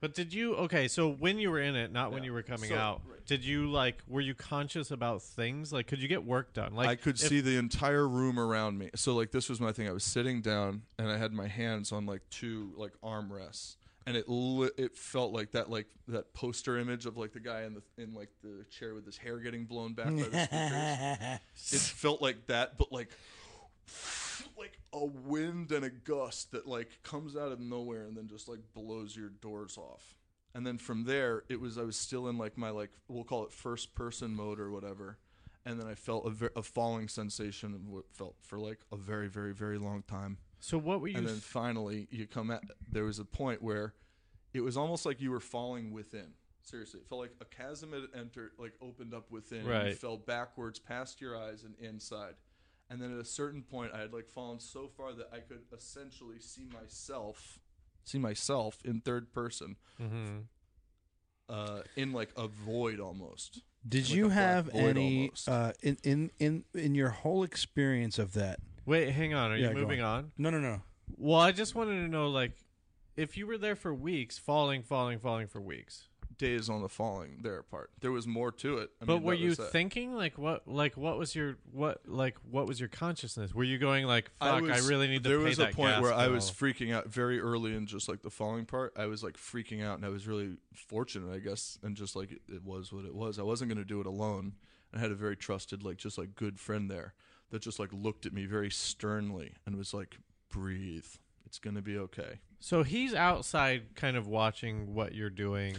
But did you okay? So when you were in it, not when Yeah. you were coming So- out, right. did you like? Were you conscious about things? Like, could you get work done? Like, I could if- see the entire room around me. So like this was my thing. I was sitting down and I had my hands on like two like armrests, and it li- it felt like that like that poster image of like the guy in the in like the chair with his hair getting blown back by the speakers. it felt like that, but like like a wind and a gust that like comes out of nowhere and then just like blows your doors off. And then from there, it was I was still in like my like we'll call it first person mode or whatever. And then I felt a, ver- a falling sensation of what felt for like a very very very long time. So what were you? And then finally, you come at there was a point where it was almost like you were falling within. Seriously, it felt like a chasm had entered, like opened up within. And you Right. fell backwards past your eyes and inside. And then at a certain point, I had like fallen so far that I could essentially see myself, see myself in third person, Mhm. uh, in like a void almost. Did like you have any uh, in in in in your whole experience of that? Wait, hang on. Are Yeah, you go moving on? No, no, no. Well, I just wanted to know, like, if you were there for weeks, falling, falling, falling for weeks. Days on the falling there apart. There was more to it. I but mean, were you that. thinking like what like what was your what like what was your consciousness? Were you going like fuck I, was- really need to There was a point where I was freaking out very early in just like the falling part. I was like freaking out, and I was really fortunate, I guess, and just like it, it was what it was. I wasn't going to do it alone. I had a very trusted, like just like good friend there that just like looked at me very sternly and was like, "Breathe. It's going to be okay." So he's outside kind of watching what you're doing.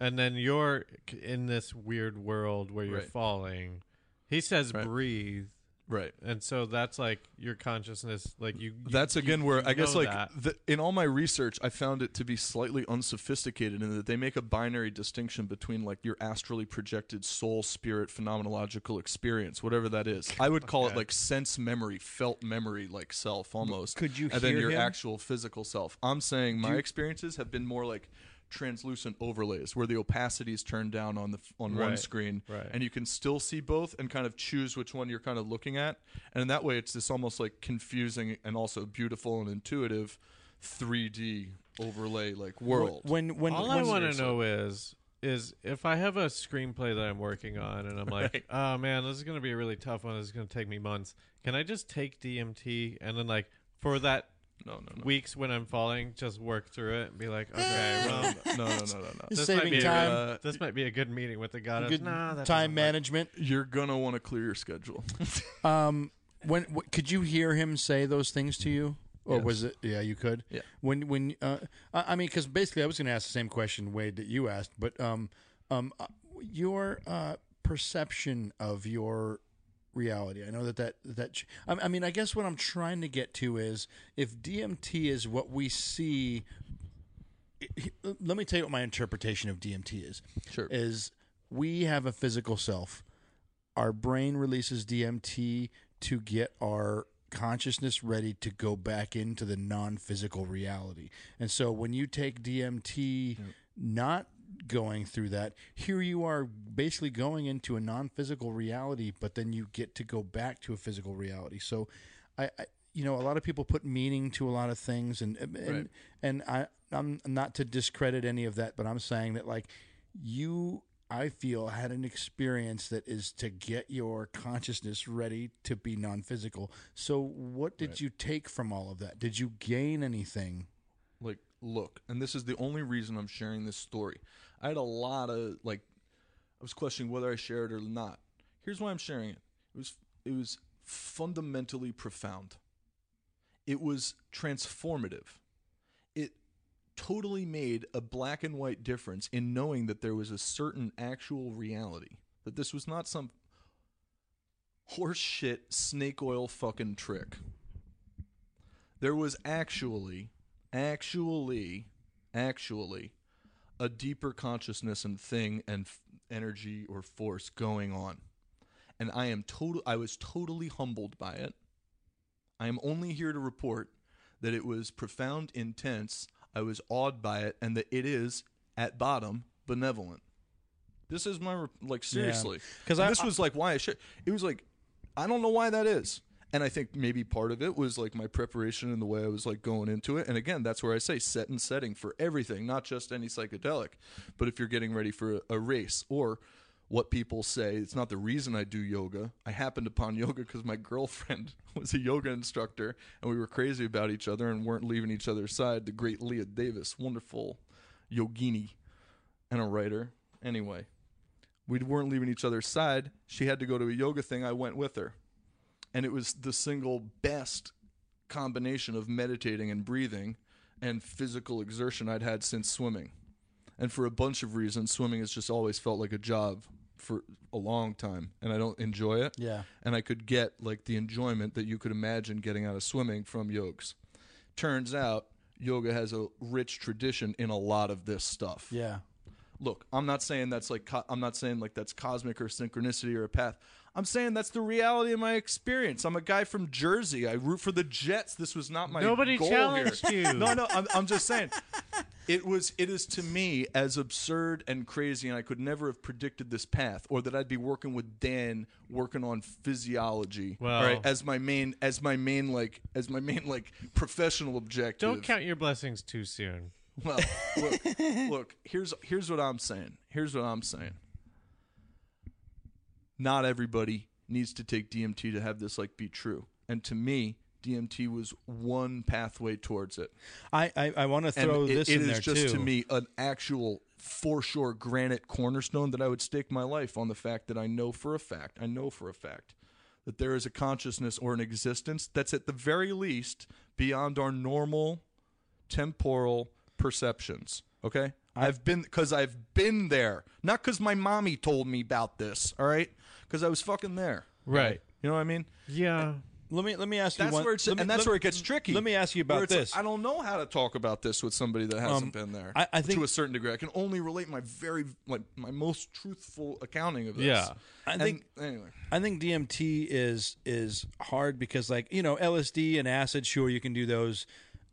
And then you're in this weird world where you're Right. falling. He says Right. breathe. Right. And so that's like your consciousness like you, you- That's you- again where you I guess like the, in all my research, I found it to be slightly unsophisticated in that they make a binary distinction between like your astrally projected soul, spirit, phenomenological experience, whatever that is. I would call it like sense memory, felt memory, like self almost. Could you and then your him? actual physical self. I'm saying my experiences have been more like translucent overlays where the opacity is turned down on the on one screen right. and you can still see both and kind of choose which one you're kind of looking at and in that way it's this almost like confusing and also beautiful and intuitive 3d overlay like world When when All when, I want to know is is if I have a screenplay that I'm working on and I'm like, Right. oh man, this is going to be a really tough one. This is going to take me months. Can I just take DMT and then like for that no no no weeks when I'm falling, just work through it and be like, okay, well, no no no no no no It's this might saving be time. A, Uh, this might be a good meeting with the goddess. good Nah, that time doesn't work. management. you're gonna want to clear your schedule Um, when w- could you hear him say those things to you, or Yes. was it? Yeah, you could. Yeah. When when uh, I I mean, because basically, I was going to ask the same question, Wade, that you asked, but um, um, uh, your uh, perception of your reality. I know that that that. I I mean, I guess what I'm trying to get to is if DMT is what we see. Let me tell you what my interpretation of DMT is sure is we have a physical self. Our brain releases DMT to get our consciousness ready to go back into the non-physical reality. And so when you take DMT not going through that, here you are basically going into a non-physical reality, but then you get to go back to a physical reality. So I, I you know, a lot of people put meaning to a lot of things and and Right. and I I'm not to discredit any of that, but I'm saying that like you I feel had an experience that is to get your consciousness ready to be non-physical. So what did Right. you take from all of that? Did you gain anything? like look and this is the only reason i'm sharing this story. I had a lot of like i was questioning whether i shared it or not. Here's why i'm sharing it. It was it was fundamentally profound. It was transformative. It totally made a black and white difference in knowing that there was a certain actual reality that this was not some horse shit snake oil fucking trick. There was actually actually actually a deeper consciousness and thing and f- energy or force going on and i am total i was totally humbled by it i am only here to report that it was profound intense I was awed by it, and that it is at bottom benevolent. This is my re- like seriously And I- this was like why I should. It was like I don't know why that is. And I think maybe part of it was like my preparation and the way I was like going into it. And again, that's where I say set and setting for everything, not just any psychedelic, but if you're getting ready for a, race or what people say, it's not the reason I do yoga. I happened upon yoga because my girlfriend was a yoga instructor and we were crazy about each other and weren't leaving each other's side. The great Leah Davis, wonderful yogini and a writer. Anyway, we weren't leaving each other's side. She had to go to a yoga thing. I went with her. And it was the single best combination of meditating and breathing and physical exertion I'd had since swimming. And for a bunch of reasons, swimming has just always felt like a job for a long time. And I don't enjoy it. Yeah. And I could get like the enjoyment that you could imagine getting out of swimming from yogs. Turns out yoga has a rich tradition in a lot of this stuff Yeah. look i'm not saying that's like co- i'm not saying like that's cosmic or synchronicity or a path i'm saying that's the reality of my experience i'm a guy from jersey i root for the jets this was not my Nobody goal challenged here. you. no no I'm, I'm just saying it was it is to me as absurd and crazy and i could never have predicted this path or that i'd be working with dan working on physiology Well- right as my main as my main like as my main like professional objective Don't count your blessings too soon. well, look, look. Here's here's what I'm saying. Here's what I'm saying. Not everybody needs to take DMT to have this like be true. And to me, DMT was one pathway towards it. I I, I want to And throw it- this it in is there just too. to me an actual for sure granite cornerstone that I would stake my life on the fact that I know for a fact, I know for a fact that there is a consciousness or an existence that's at the very least beyond our normal temporal perceptions. Okay? I've been because I've been there. Not because my mommy told me about this, all right? Because I was fucking there. Right. You know what I mean? Yeah. let me let me ask you That's one. where it's me- and that's let- where it gets tricky. Let me ask you about it's like, this. I don't know how to talk about this with somebody that hasn't Um, been there. I- I think- to a certain degree, I can only relate my very like my most truthful accounting of this. Yeah. I And think anyway. I think DMT is is hard because like you know LSD and acid, sure you can do those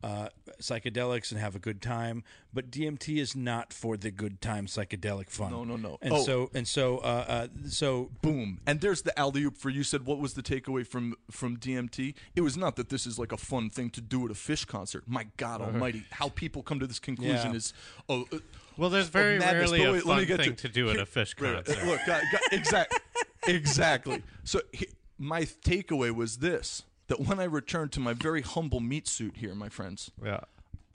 uh, psychedelics and have a good time, but DMT is not for the good time psychedelic fun. No, no, no. And Oh. so and so uh, uh, so Boom. And there's the alley oop for you said what was the takeaway from from DMT? It was not that this is like a fun thing to do at a Phish concert. My God Almighty, how people come to this conclusion Yeah. is oh uh, Well, there's of very madness. rarely But a wait, let me get thing to, do at a Phish Right, right. concert. Look, got, got, exact, exactly. So he, my takeaway was this: that when I returned to my very humble meat suit here, my friends, Yeah.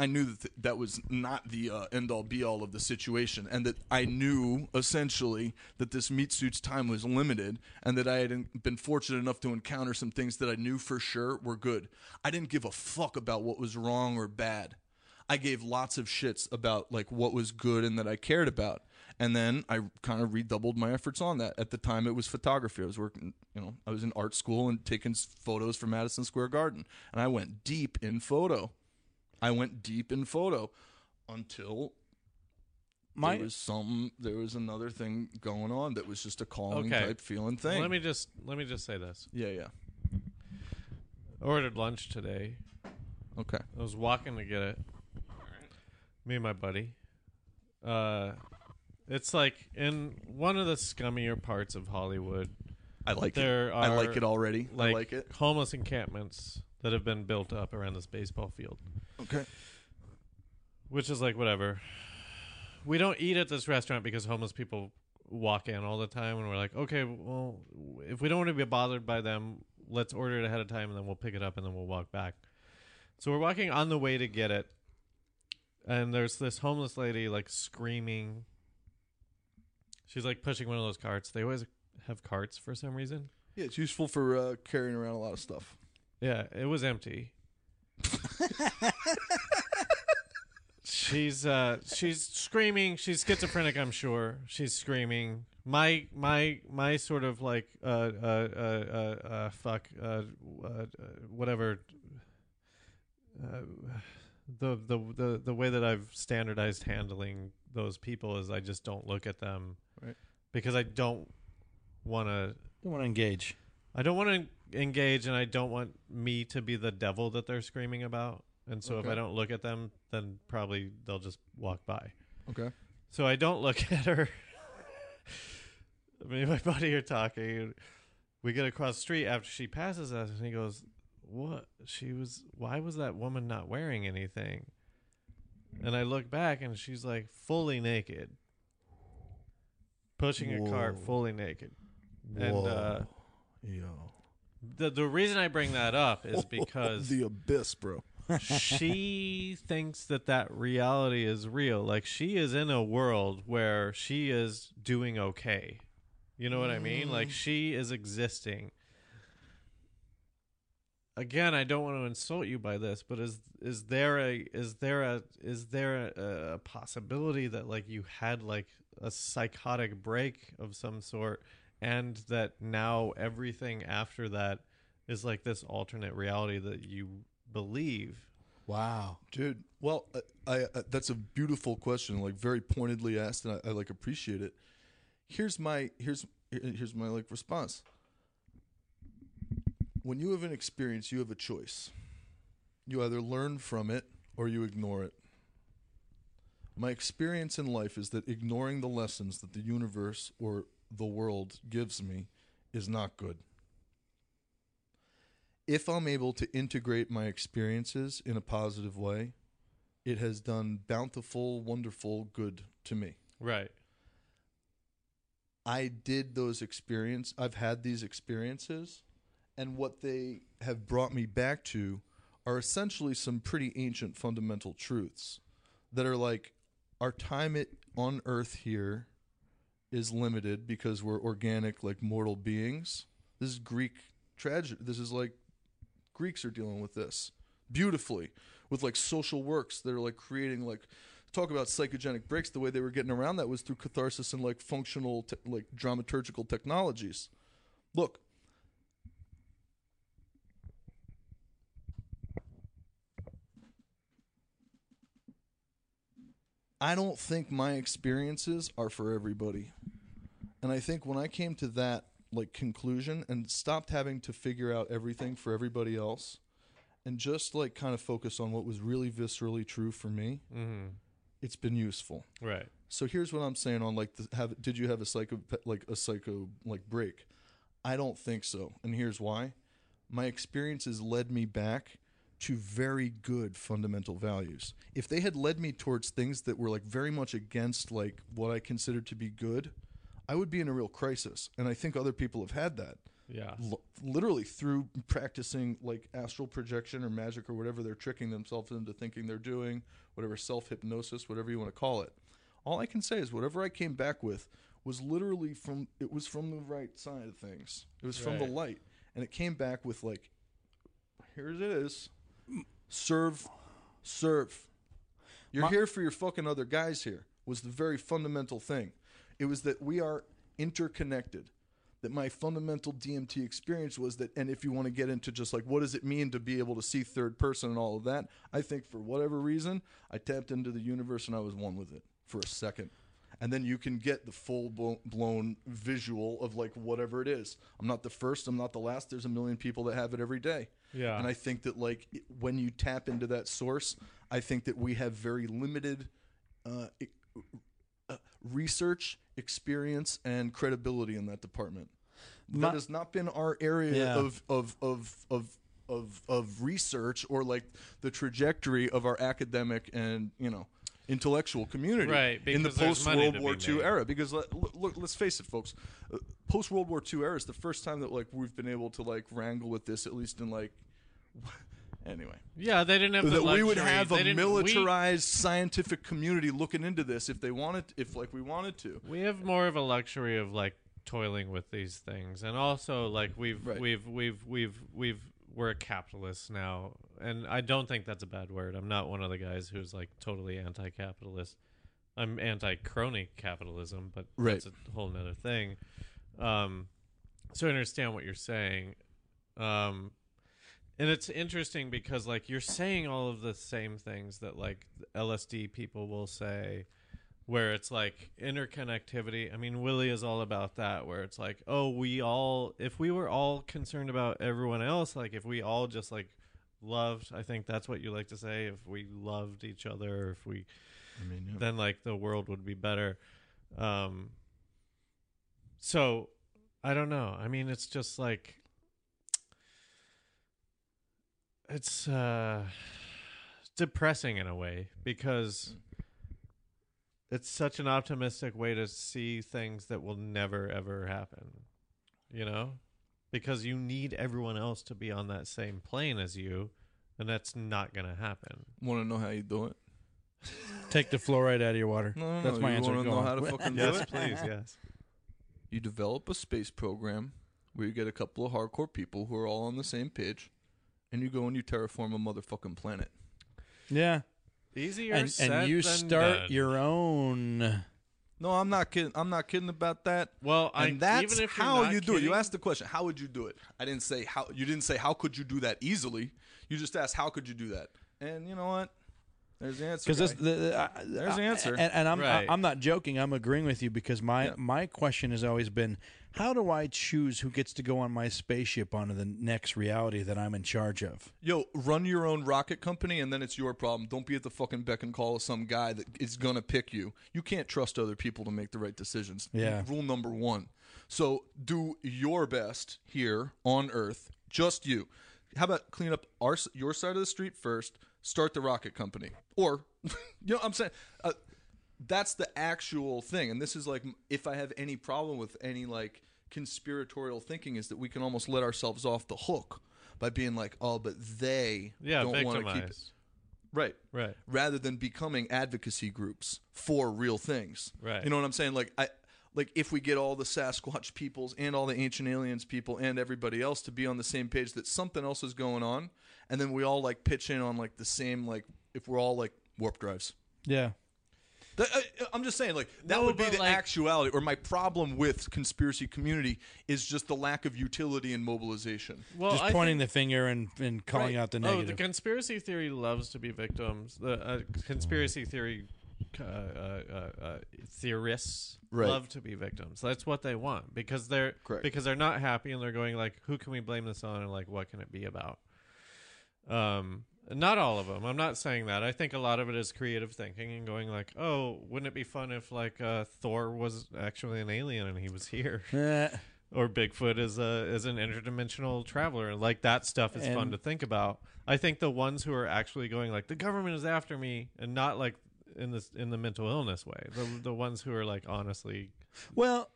I knew that th- that was not the uh, end all be all of the situation, and that I knew essentially that this meat suit's time was limited, and that I had en- been fortunate enough to encounter some things that I knew for sure were good. I didn't give a fuck about what was wrong or bad. I gave lots of shits about like what was good and that I cared about. And then I kind of redoubled my efforts on that. At the time, it was photography. I was working, you know, I was in art school and taking photos for Madison Square Garden, and I went deep in photo. I went deep in photo until my there was some there was another thing going on that was just a calming Okay. type feeling thing. Let me just let me just say this. yeah, yeah. Ordered lunch today. Okay. I was walking to get it. Me and my buddy. Uh, it's like in one of the scummier parts of Hollywood. I like There it. I like it already. Like, I like it. homeless encampments that have been built up around this baseball field, Okay. which is like whatever. We don't eat at this restaurant because homeless people walk in all the time, and we're like, okay, well, if we don't want to be bothered by them, let's order it ahead of time, and then we'll pick it up, and then we'll walk back. So we're walking on the way to get it, and there's this homeless lady like screaming. She's like pushing one of those carts. They always have carts for some reason. Yeah, it's useful for uh, carrying around a lot of stuff. Yeah, it was empty. she's uh she's screaming. She's schizophrenic, I'm sure. She's screaming. My my my sort of like uh uh uh uh, uh fuck uh, uh uh, whatever uh, the the the the way that I've standardized handling those people is I just don't look at them. Because I don't want to don't want to engage. I don't want to engage, and I don't want me to be the devil that they're screaming about. and so if I don't look at them, then probably they'll just walk by. Okay. So I don't look at her. Me and my buddy are talking. And we get across the street after she passes us, and he goes, "What? She was? Why was that woman not wearing anything?" And I look back, and she's like fully naked, pushing a cart fully naked. And uh, Yo. the the reason I bring that up is because the abyss, bro. she thinks that that reality is real. Like she is in a world where she is doing okay. You know what I mean? Like she is existing. Again, I don't want to insult you by this, but is is there a is there a is there a, a possibility that like you had like a psychotic break of some sort and that now everything after that is like this alternate reality that you believe Wow. Dude, well, uh, I, I, I that's a beautiful question, like very pointedly asked, and I, I like appreciate it. Here's my here's here's my like response. When you have an experience, you have a choice. You either learn from it or you ignore it. My experience in life is that ignoring the lessons that the universe or the world gives me is not good if I'm able to integrate my experiences in a positive way, it has done bountiful, wonderful good to me. right I did those experience I've had these experiences and what they have brought me back to are essentially some pretty ancient fundamental truths that are like our time it, on earth here is limited because we're organic like mortal beings. This is Greek tragedy. This is like Greeks are dealing with this beautifully with like social works that are like creating like talk about psychogenic breaks the way they were getting around that was through catharsis and like functional te- like dramaturgical technologies look I don't think my experiences are for everybody. And I think when I came to that like conclusion and stopped having to figure out everything for everybody else and just like kind of focus on what was really viscerally true for me, mm-hmm. it's been useful. right So here's what I'm saying on like the, have did you have a psycho like a psycho like break? I don't think so. And here's why. My experiences led me back to very good fundamental values. If they had led me towards things that were like very much against like what I considered to be good, I would be in a real crisis. And I think other people have had that yeah l- literally through practicing like astral projection or magic or whatever they're tricking themselves into thinking they're doing, whatever self hypnosis, whatever you want to call it. All I can say is whatever I came back with was literally from it was from the right side of things. It was from the light, and it came back with like, here it is, serve, serve. You're My- here for your fucking other guys. Here was the very fundamental thing. It was that we are interconnected that my fundamental DMT experience was that, and if you want to get into just like what does it mean to be able to see third person and all of that, I think for whatever reason, I tapped into the universe and I was one with it for a second. And then you can get the full blown visual of like whatever it is. I'm not the first, I'm not the last. There's a million people that have it every day. Yeah. And I think that like when you tap into that source, I think that we have very limited uh, uh, research, experience, and credibility in that department. That has not been our area Yeah. of, of, of, of, of, of research or like the trajectory of our academic and, you know, intellectual community Right, in the post World War II made. era. Because let, look, let's face it, folks, uh, post World War II era is the first time that like we've been able to like wrangle with this, at least in like. Anyway, yeah they didn't have the that we would have They a didn't- we- militarized scientific community looking into this if they wanted, if like we wanted to. We have more of a luxury of like toiling with these things, and also like we've Right. we've we've we've we've we're a capitalist now, and I don't think that's a bad word. I'm not one of the guys who's like totally anti-capitalist. I'm anti-crony capitalism, but Right. that's a whole nother thing. Um, so I understand what you're saying. Um, and it's interesting because like you're saying all of the same things that like LSD people will say where it's like interconnectivity. I mean, Willie is all about that where it's like, "Oh, we all if we were all concerned about everyone else, like if we all just like loved. I think that's what you like to say. If we loved each other, if we I mean, yeah. then like the world would be better. Um, so I don't know. I mean, it's just like it's uh depressing in a way because it's such an optimistic way to see things that will never ever happen. You know? Because you need everyone else to be on that same plane as you, and that's not going to happen. Want to know how you do it? Take the fluoride out of your water. No, no, That's no. my you answer. Want to know on. how to fucking do Yes, it? please, yes. You develop a space program where you get a couple of hardcore people who are all on the same page, and you go and you terraform a motherfucking planet. Yeah, Easier and said and you than start done. your own. No, I'm not kidding. I'm not kidding about that. Well, I, and that's even if how not you do it. You kidding- asked the question, how would you do it? I didn't say how. You didn't say how could you do that easily. You just asked how could you do that. And you know what? There's the answer. Because the, the, I- There's the answer. and, and I'm Right. I, am not joking. I'm agreeing with you because my Yeah. my question has always been, how do I choose who gets to go on my spaceship onto the next reality that I'm in charge of? Yo, run your own rocket company, and then it's your problem. Don't be at the fucking beck and call of some guy that is gonna pick you. You can't trust other people to make the right decisions. Yeah. Rule number one. So do your best here on Earth, just you. How about clean up our your side of the street first? Start the rocket company, or you know, what I'm saying. Uh, that's the actual thing and this is like if i have any problem with any like conspiratorial thinking is that we can almost let ourselves off the hook by being like oh but they yeah, don't want to keep it right Right. rather than becoming advocacy groups for real things Right. you know what i'm saying like i like if we get all the sasquatch peoples and all the ancient aliens people and everybody else to be on the same page that something else is going on and then we all like pitch in on like the same like if we're all like warp drives Yeah. That, I, I'm just saying, like that No, would be the like- actuality. Or my problem with conspiracy community is just the lack of utility and mobilization. Well, Just I pointing think- the finger and, and calling Right. out the negative. Oh, the conspiracy theory loves to be victims. The uh, conspiracy theory uh, uh, uh, uh, theorists Right. love to be victims. That's what they want because they're Correct. because they're not happy and they're going like, who can we blame this on and like what can it be about? Um, not all of them. I'm not saying that. I think a lot of it is creative thinking and going like, oh, wouldn't it be fun if like uh, Thor was actually an alien and he was here? Eh, or Bigfoot is a is an interdimensional traveler. Like that stuff is fun to think about. I think the ones who are actually going like the government is after me, and not like in this in the mental illness way. The the ones who are like honestly, well,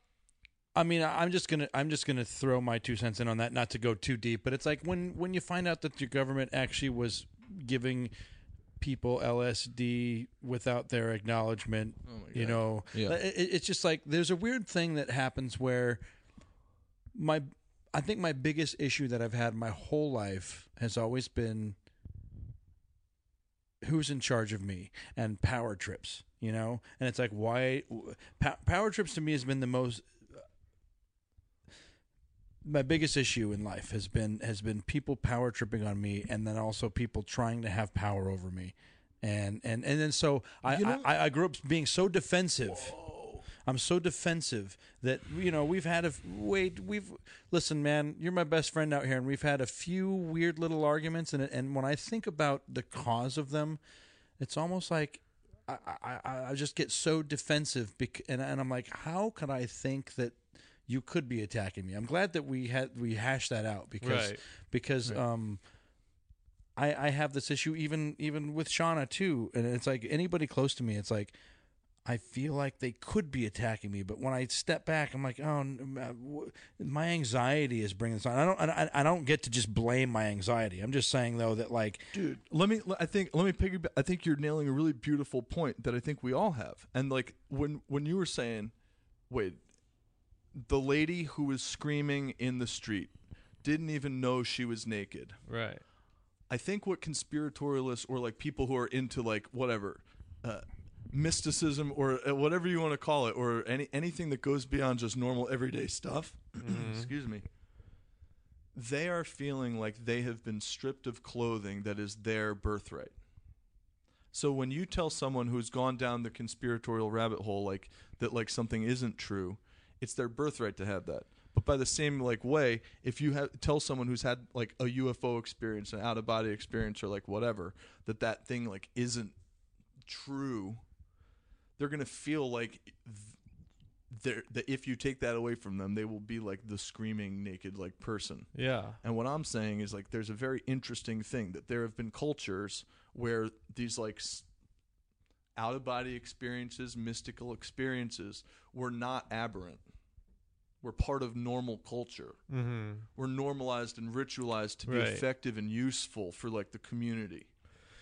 I mean, I'm just gonna I'm just gonna throw my two cents in on that, not to go too deep, but it's like when when you find out that your government actually was giving people LSD without their acknowledgement, Oh you know, Yeah. it, it- it's just like there's a weird thing that happens where my I think my biggest issue that I've had my whole life has always been who's in charge of me and power trips, you know? And it's like why pow, power trips to me has been the most my biggest issue in life has been has been people power tripping on me and then also people trying to have power over me. And and and then so I You know- I, I grew up being so defensive. I'm so defensive that you know we've had a wait we've listen man you're my best friend out here and we've had a few weird little arguments and and when I think about the cause of them it's almost like I I, I- I just get so defensive bec- and and I'm like how could I think that you could be attacking me I'm glad that we had we hashed that out because Right. because um I I have this issue even even with Shauna too and it's like anybody close to me it's like I feel like they could be attacking me, but when I step back, I'm like, oh, n- uh, w- my anxiety is bringing this on. I don't, I, I don't get to just blame my anxiety. I'm just saying though that like, dude let me i think let me piggyback i think you're nailing a really beautiful point that i think we all have and like when when you were saying wait the lady who was screaming in the street didn't even know she was naked right? i think what conspiratorialists or like people who are into like whatever uh, mysticism or uh, whatever you want to call it or any anything that goes beyond just normal everyday stuff excuse me they are feeling like they have been stripped of clothing that is their birthright. So when you tell someone who's gone down the conspiratorial rabbit hole like that like something isn't true, it's their birthright to have that. But by the same like way, if you have, tell someone who's had like a UFO experience, an out of body experience, or like whatever, that that thing like isn't true, they're gonna feel like they're, that if you take that away from them, they will be like the screaming naked like person. Yeah. And what I'm saying is like there's a very interesting thing that there have been cultures where these like out of body experiences, mystical experiences were not aberrant. We're part of normal culture. Mm-hmm. We're normalized and ritualized to be Right. effective and useful for like the community.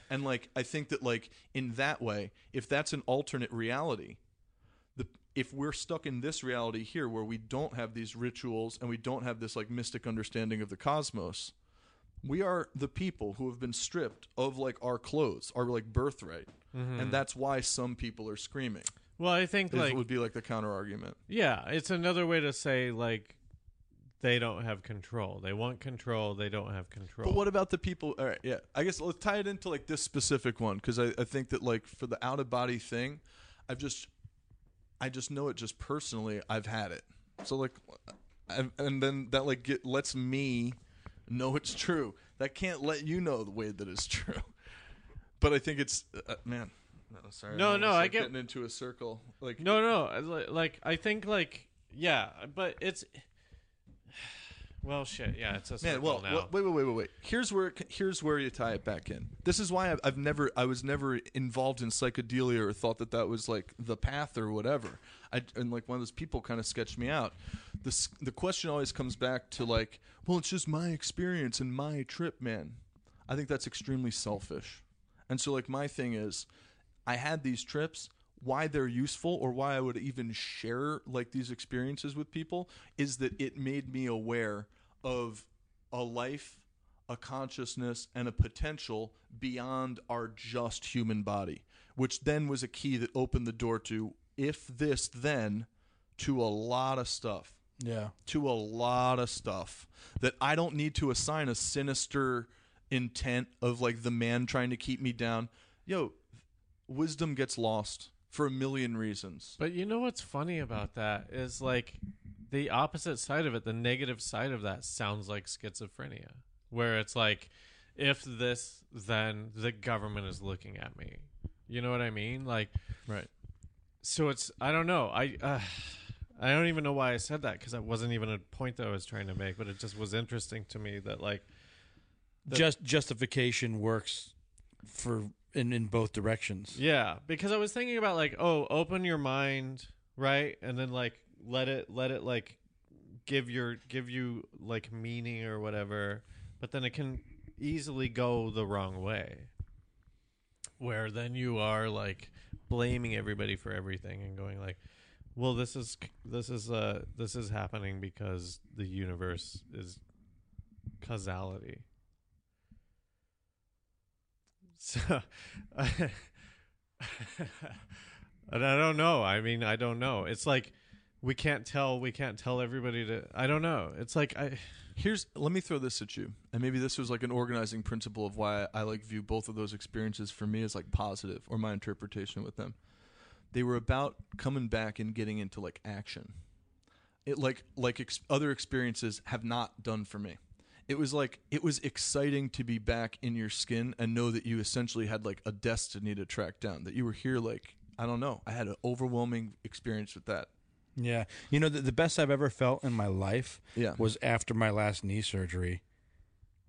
And like I think that like in that way, if that's an alternate reality, the if we're stuck in this reality here where we don't have these rituals and we don't have this like mystic understanding of the cosmos, we are the people who have been stripped of like our clothes, our like birthright. And that's why some people are screaming. Well, I think like would be like the counter argument. yeah, it's another way to say like they don't have control. They want control. They don't have control. But what about the people? All right, yeah. I guess let's tie it into like this specific one because I, I think that like for the out of body thing, I've just, I just know it just personally. I've had it. So like, I've, and then that like get lets me know it's true. That can't let you know the way that it's true. But I think it's uh, man. No, sorry. No, I'm no, almost, I get- getting into a circle. Like No, no. Like I think like yeah, but it's well shit. Yeah, it's a circle Man, well, now. well, wait, wait, wait, wait, wait. Here's where here's where you tie it back in. This is why I've, I've never, I was never involved in psychedelia or thought that that was like the path or whatever. I and like one of those people kind of sketched me out. This the question always comes back to like, well, it's just my experience and my trip, man. I think that's extremely selfish. And so like my thing is, I had these trips. Why they're useful or why I would even share like these experiences with people is that it made me aware of a life, a consciousness, and a potential beyond our just human body, which then was a key that opened the door to if this then to a lot of stuff Yeah. to a lot of stuff that I don't need to assign a sinister intent of like the man trying to keep me down. Yo, wisdom gets lost for a million reasons. But you know what's funny about that is like the opposite side of it, the negative side of that sounds like schizophrenia, where it's like, if this, then the government is looking at me. You know what I mean? Like, Right. so it's I don't know. I uh, I don't even know why I said that because that wasn't even a point that I was trying to make, but it just was interesting to me that like The- Just justification works for in in both directions. Yeah, because I was thinking about like, oh, open your mind, right? And then like let it let it like give your give you like meaning or whatever, but then it can easily go the wrong way. Where then you are like blaming everybody for everything and going like, well, this is this is uh this is happening because the universe is causality. So, and I don't know. I mean, I don't know. It's like we can't tell. We can't tell everybody to. I don't know. It's like I. Here's let me throw this at you. And maybe this was like an organizing principle of why I like view both of those experiences for me as like positive or my interpretation with them. They were about coming back and getting into like action. It like like ex- other experiences have not done for me. It was like it was exciting to be back in your skin and know that you essentially had like a destiny to track down. That you were here like I don't know. I had an overwhelming experience with that. Yeah. You know, the, the best I've ever felt in my life Yeah. was after my last knee surgery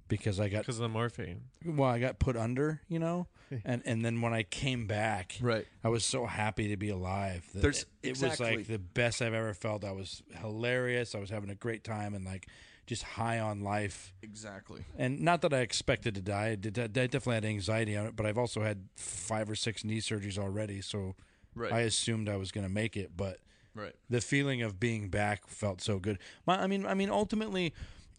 because I got Because of the morphine. well, I got put under, you know, and and then when I came back, Right. I was so happy to be alive. that There's- it, it exactly. was like the best I've ever felt. I was hilarious. I was having a great time and like just high on life. Exactly. And not that I expected to die. I, did, I definitely had anxiety on it, but I've also had five or six knee surgeries already, so Right. I assumed I was going to make it. But right. the feeling of being back felt so good. My, I mean, I mean, ultimately,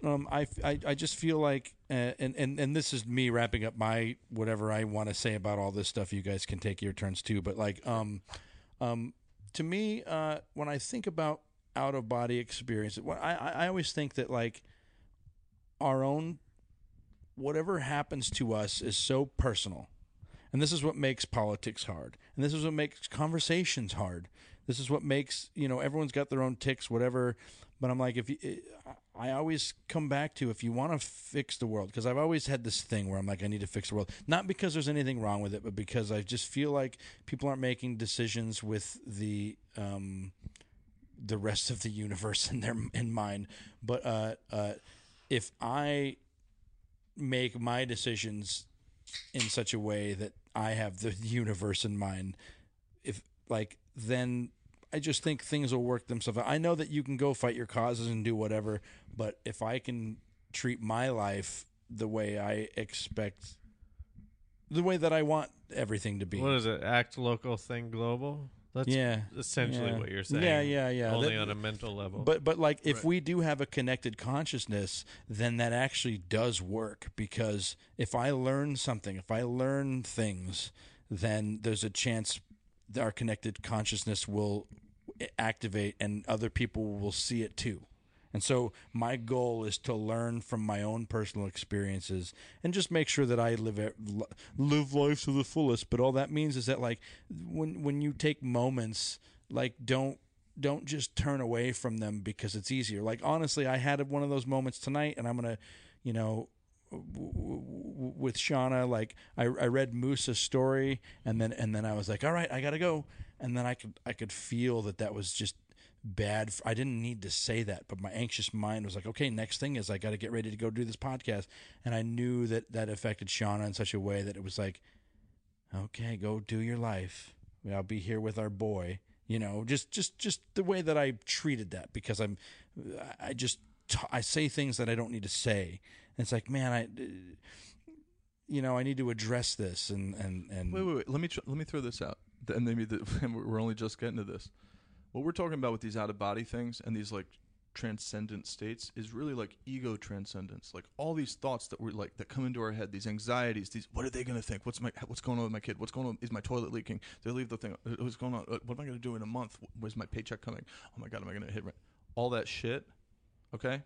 um, I, I, I just feel like, uh, and, and, and this is me wrapping up my whatever I want to say about all this stuff. You guys can take your turns too, but like, um, um, to me, uh, when I think about out of body experience, I I always think that like our own whatever happens to us is so personal. And this is what makes politics hard. And this is what makes conversations hard. This is what makes, you know, everyone's got their own ticks, whatever. But I'm like, if you, I always come back to if you want to fix the world, because I've always had this thing where I'm like, I need to fix the world, not because there's anything wrong with it, but because I just feel like people aren't making decisions with the um, the rest of the universe in their in mind. But uh, uh, if I make my decisions in such a way that I have the universe in mind, if like then I just think things will work themselves out. I know that you can go fight your causes and do whatever, but if I can treat my life the way I expect, the way that I want everything to be. What is it? Act local, think global. That's yeah, essentially yeah. what you're saying. Yeah, yeah, yeah. Only That- on a mental level. But but like if Right. we do have a connected consciousness, then that actually does work because if I learn something, if I learn things, then there's a chance that our connected consciousness will activate and other people will see it too. And so my goal is to learn from my own personal experiences and just make sure that I live live life to the fullest. But all that means is that like when when you take moments, like don't don't just turn away from them because it's easier. Like honestly, I had one of those moments tonight, and I'm gonna, you know, with Shauna, like I, I read Moose's story, and then and then I was like, all right, I gotta go, and then I could I could feel that that was just bad. I didn't need to say that, but my anxious mind was like, okay, next thing is I got to get ready to go do this podcast, and I knew that that affected Shauna in such a way that it was like, okay, go do your life. I'll be here with our boy. You know, just just just the way that I treated that because I'm, I just I say things that I don't need to say. And it's like, man, I, uh, you know, I need to address this and and and Wait, wait, wait. Let me tr- let me throw this out. And maybe the, we're only just getting to this. What we're talking about with these out of body things and these like transcendent states is really like ego transcendence. Like all these thoughts that we're like that come into our head, these anxieties, these what are they going to think? What's my what's going on with my kid? What's going on? Is my toilet leaking? they leave the thing? Uh, What's going on? Uh, What am I going to do in a month? Where's my paycheck coming? Oh my god, am I going to hit rent? All that shit. Okay.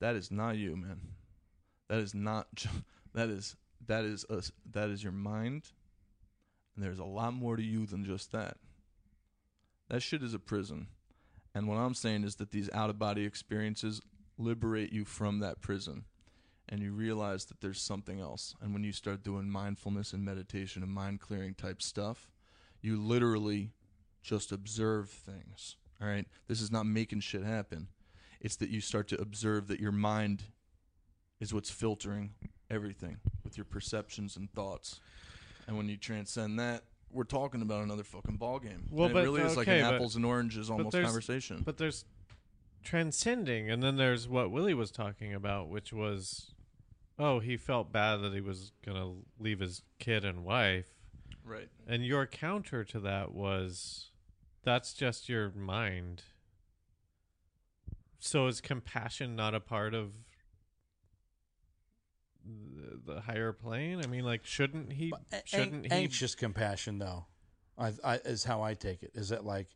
That is not you, man. That is not. That is that is us. That is your mind. And there's a lot more to you than just that. That shit is a prison. And what I'm saying is that these out of body experiences liberate you from that prison. And you realize that there's something else. And when you start doing mindfulness and meditation and mind clearing type stuff, you literally just observe things. All right? This is not making shit happen. It's that you start to observe that your mind is what's filtering everything with your perceptions and thoughts. And when you transcend that, we're talking about another fucking ball game. Well, and but- it really is like okay, an but- apples and oranges almost there's- conversation. But there's transcending, and then there's what Willie was talking about, which was, oh, he felt bad that he was gonna leave his kid and wife, right. and your counter to that was, that's just your mind. So is compassion not a part of the, the higher plane? I mean, like, shouldn't he? But Shouldn't an- he? anxious compassion though I, I is how i take it is that like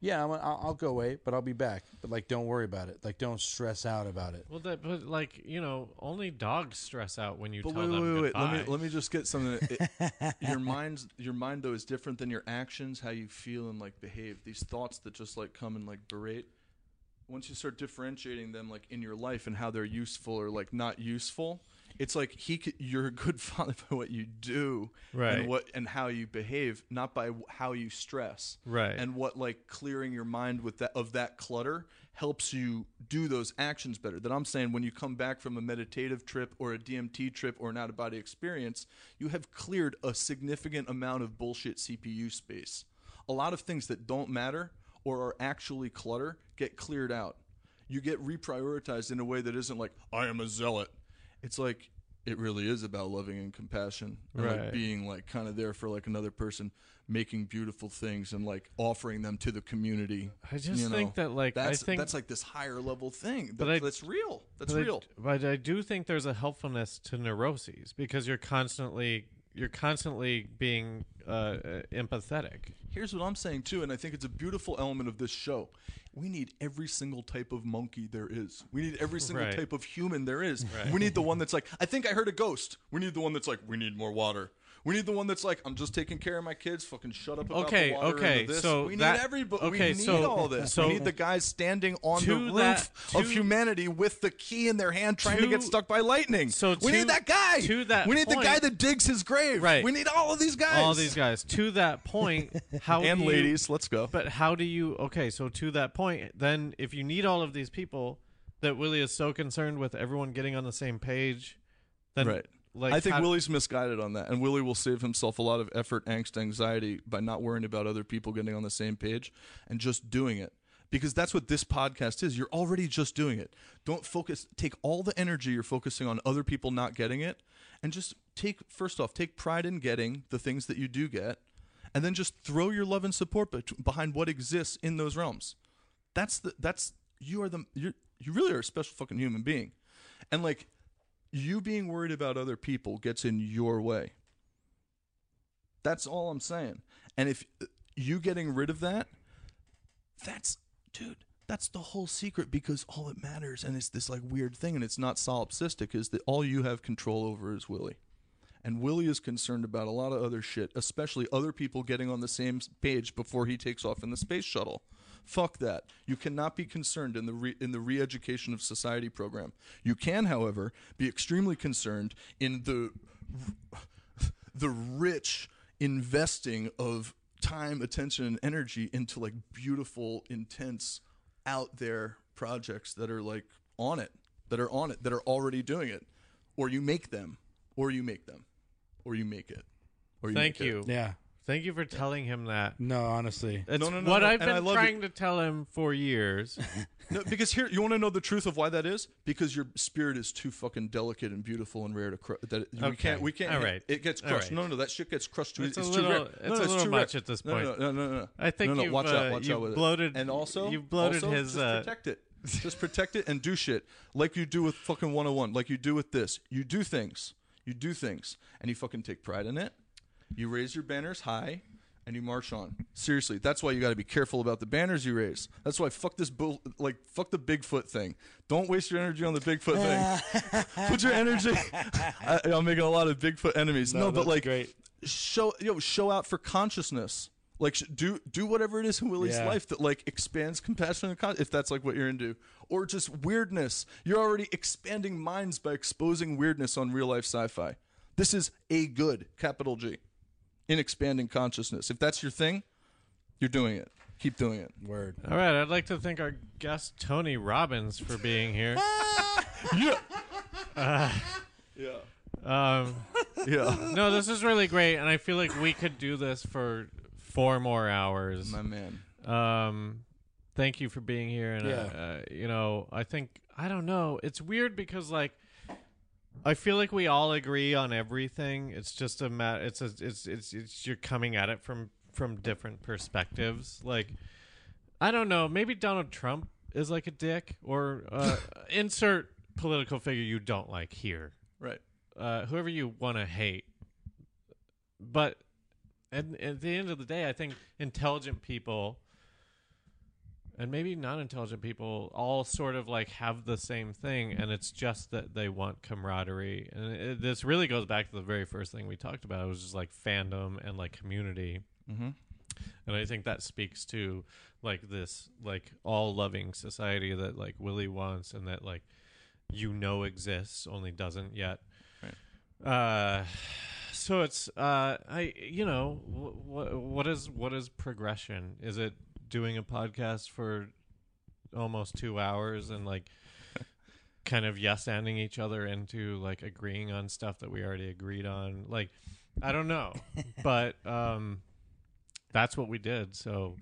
yeah I'm, I'll, I'll go away but i'll be back but like don't worry about it like don't stress out about it Well, that, but like you know, only dogs stress out when you But tell wait, them wait, wait, wait. Let me let me just get something. It, your mind's your mind though is different than your actions, how you feel and like behave. These thoughts that just like come and like berate. Once you start differentiating them like in your life and how they're useful or like not useful, it's like he could, you're a good father by what you do Right. and what and how you behave, not by how you stress. Right. And what like clearing your mind with that of that clutter helps you do those actions better. That I'm saying when you come back from a meditative trip or a DMT trip or an out of body experience, you have cleared a significant amount of bullshit CPU space. A lot of things that don't matter or are actually clutter get cleared out. You get reprioritized in a way that isn't like I am a zealot. It's like it really is about loving and compassion and like being like kind of there for like another person making beautiful things and like offering them to the community I just you know, think that like that's I think that's like this higher level thing But that, I- that's real. That's but I- real. but I do think there's a helpfulness to neuroses because you're constantly you're constantly being uh, empathetic. here's what i'm saying too and i think it's a beautiful element of this show we need every single type of monkey there is we need every single Right. type of human there is Right. we need the one that's like i think i heard a ghost we need the one that's like we need more water We need the one that's like, I'm just taking care of my kids. Fucking shut up about Okay, the water okay, this. so we that- need everybody. okay, we need so- all this. so we need the guys standing on the roof that- of to- humanity with the key in their hand, trying to, To- get stuck by lightning. so we to- need that guy. to that we need the guy that digs his grave. Right. We need all of these guys. all these guys. To that point, how and you- ladies. Let's go. But how do you? Okay, so to that point, then if you need all of these people, that Willie is so concerned with everyone getting on the same page, then Right. Like I think how- Willie's misguided on that, and Willie will save himself a lot of effort, angst, anxiety by not worrying about other people getting on the same page and just doing it. Because that's what this podcast is. You're already just doing it. Don't focus. Take all the energy you're focusing on other people not getting it, and just take first off, take pride in getting the things that you do get, and then just throw your love and support behind what exists in those realms. That's the that's you are the you you really are a special fucking human being, and like you being worried about other people gets in your way. That's all I'm saying. And if you getting rid of that, that's dude, that's the whole secret because all that matters and it's this like weird thing and it's not solipsistic is that all you have control over is Willie. And Willie is concerned about a lot of other shit, especially other people getting on the same page before he takes off in the space shuttle. Fuck that. You cannot be concerned in the re- in the re-education of society program. You can, however, be extremely concerned in the the rich investing of time, attention, and energy into like beautiful, intense, out there projects that are like on it, that are on it, that are already doing it, or you make them, or you make them, or you make it, or you Thank make it. you, Yeah. Thank you for telling him that. No, honestly. It's No, no, no, what no, I've and been love trying to tell him for years. No, because here you want to know the truth of why that is because your spirit is too fucking delicate and beautiful and rare to crush. That we can't. We can't. All right. It gets crushed. right. No, no, that shit gets crushed. Too, It's it's, a too little- rare. it's no, a it's little too much rare. at this point. No, no, no, no. no. I think no, no, you've, watch out. uh, Watch you've out bloated- it. And also, you've bloated also, his, Just uh, protect it. just protect it and do shit like you do with fucking 101. Like you do with this. You do things. You do things, and you fucking take pride in it. You raise your banners high and you march on. Seriously, that's why you got to be careful about the banners you raise. That's why fuck this bull, like fuck the Bigfoot thing. Don't waste your energy on the Bigfoot thing. Put your energy. I, I'm making a lot of Bigfoot enemies. No, but like great. show yo show out for consciousness. Like do do whatever it is in Willie's Yeah. life that like expands compassion and con- if that's like what you're into, or just weirdness. You're already expanding minds by exposing weirdness on real life sci-fi. This is a good capital G in expanding consciousness. If that's your thing, you're doing it. Keep doing it. Word. All right, I'd like to thank our guest Tony Robbins for being here. Yeah. Um, Yeah. no, this is really great, and I feel like we could do this for four more hours. My man. Um, thank you for being here, and uh, uh, you know, I think I don't know. It's weird because like. I feel like we all agree on everything. It's just a matter. It's a. It's it's it's you're coming at it from from different perspectives. Like, I don't know. Maybe Donald Trump is like a dick, or uh, insert political figure you don't like here. Right. Uh, whoever you want to hate. But at, at the end of the day, I think intelligent people and maybe non-intelligent people all sort of like have the same thing, and it's just that they want camaraderie. And it, this really goes back to the very first thing we talked about. It was just like fandom and like community. Mm-hmm. And I think that speaks to like this like all loving society that like Willie wants and that like you know exists only doesn't yet. Uh so it's uh I you know what what is what is progression? Is it doing a podcast for almost 2 hours and like kind of yes ending each other into like agreeing on stuff that we already agreed on? Like I don't know. but um that's what we did. So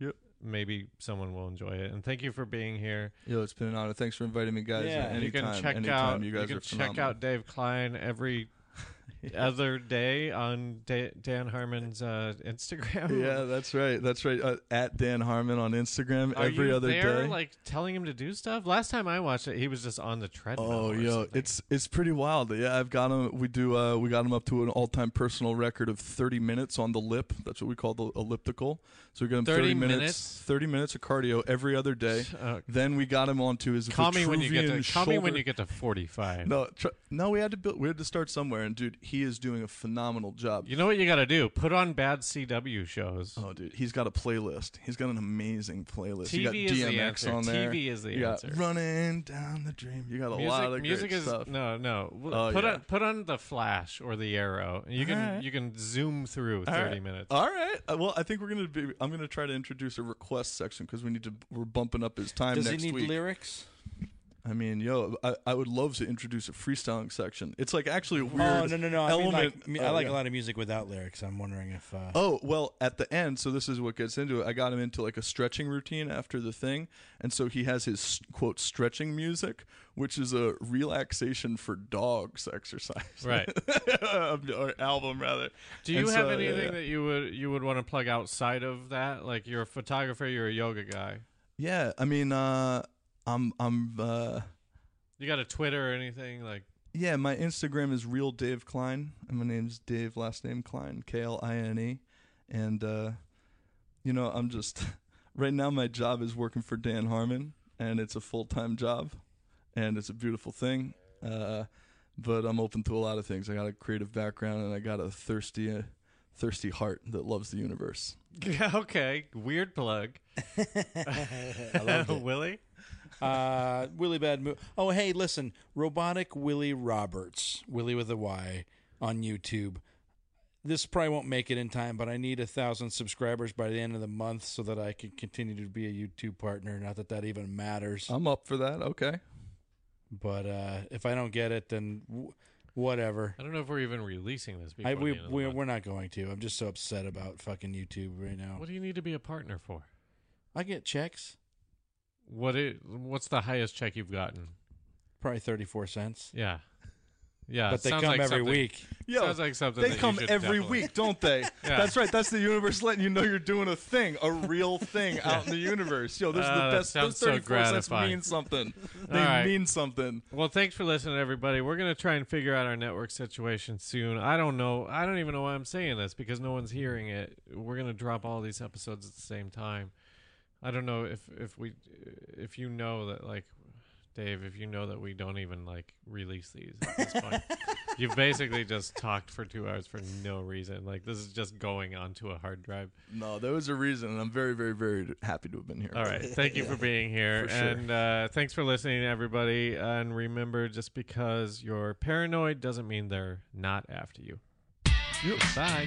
Yep. maybe someone will enjoy it. And thank you for being here. Yo, it's been an honor. Thanks for inviting me, guys. Yeah. anytime, you can check anytime. out you guys you can check phenomenal. out Dave Kline every other day on da- Dan Harmon's uh, Instagram. Yeah, that's right. That's right. Uh, at Dan Harmon on Instagram Are every other there, day. like telling him to do stuff? Last time I watched it, he was just on the treadmill. Oh, yo, something. it's it's pretty wild. Yeah, I've got him. We do. Uh, we got him up to an all-time personal record of 30 minutes on the lip. That's what we call the elliptical. So we got him 30 30, minutes, minutes? 30 minutes of cardio every other day. Uh, Then we got him onto his call me when you get to Vitruvian call me when you get to forty five. No, tr- no, we had to build. We had to start somewhere, and dude, he is doing a phenomenal job. You know what you got to do? Put on bad CW shows. Oh, dude, he's got a playlist. He's got an amazing playlist. you got TV is the DMX answer. on there. TV is the you got answer. running down the dream. You got a music, lot of music great is stuff. no, no. W- Oh, put yeah. on put on the Flash or the Arrow. You can Alright. you can zoom through All thirty right. minutes. All right. Uh, well, I think we're gonna be. I'm gonna try to introduce a request section because we need to. We're bumping up his time Does he next need week. lyrics? I mean, yo, I, I would love to introduce a freestyling section. It's like actually a weird. Oh no no no! I mean, element. like, me- Oh, I like yeah. a lot of music without lyrics. I'm wondering if. Uh, Oh well, at the end, so this is what gets into it. I got him into like a stretching routine after the thing, and so he has his quote stretching music, which is a relaxation for dogs exercise, Right. or album rather. Do you And have so, anything yeah. that you would you would want to plug outside of that? Like you're a photographer, you're a yoga guy. Yeah, I mean, uh, I'm I'm uh, You got a Twitter or anything like? yeah. My Instagram is real Dave Kline, and my name's Dave, last name Kline, K L I N E, and uh, you know, I'm just right now. My job is working for Dan Harmon, and it's a full time job, and it's a beautiful thing. Uh, but I'm open to a lot of things. I got a creative background, and I got a thirsty, uh, thirsty heart that loves the universe. okay, weird plug. I loved it. Willie. Uh, Willie Bad Mo- Oh, hey, listen, Robotic Willie Roberts, Willie with a Y, on YouTube. This probably won't make it in time, but I need a thousand subscribers by the end of the month so that I can continue to be a YouTube partner. Not that that even matters, I'm up for that. Okay. but uh, if I don't get it, then w- whatever. I don't know if we're even releasing this. Before I, the we end of the we're, month. we're not going to. I'm just so upset about fucking YouTube right now. What do you need to be a partner for? I get checks, What i what's the highest check you've gotten? probably thirty four cents, Yeah, yeah. but they come like every something- week. Yo, sounds like something They that come should every definitely- week, don't they? Yeah. That's right. That's the universe letting you know you're doing a thing, a real thing out in the universe. Yo, those Uh, are the best. sounds Those so 34 cents gratifying. mean something. They All right. mean something. Well, thanks for listening, everybody. We're gonna try and figure out our network situation soon. I don't know. I don't even know why I'm saying this because no one's hearing it. We're gonna drop all these episodes at the same time. I don't know if if we if you know that like Dave, if you know that we don't even like release these at this point. You've basically just talked for two hours for no reason. Like this is just going onto a hard drive. No, there was a reason, and I'm very, very, very happy to have been here. All right. Thank you for being here. For sure. And uh, thanks for listening, everybody. And remember, just because you're paranoid doesn't mean they're not after you. Yep. Bye.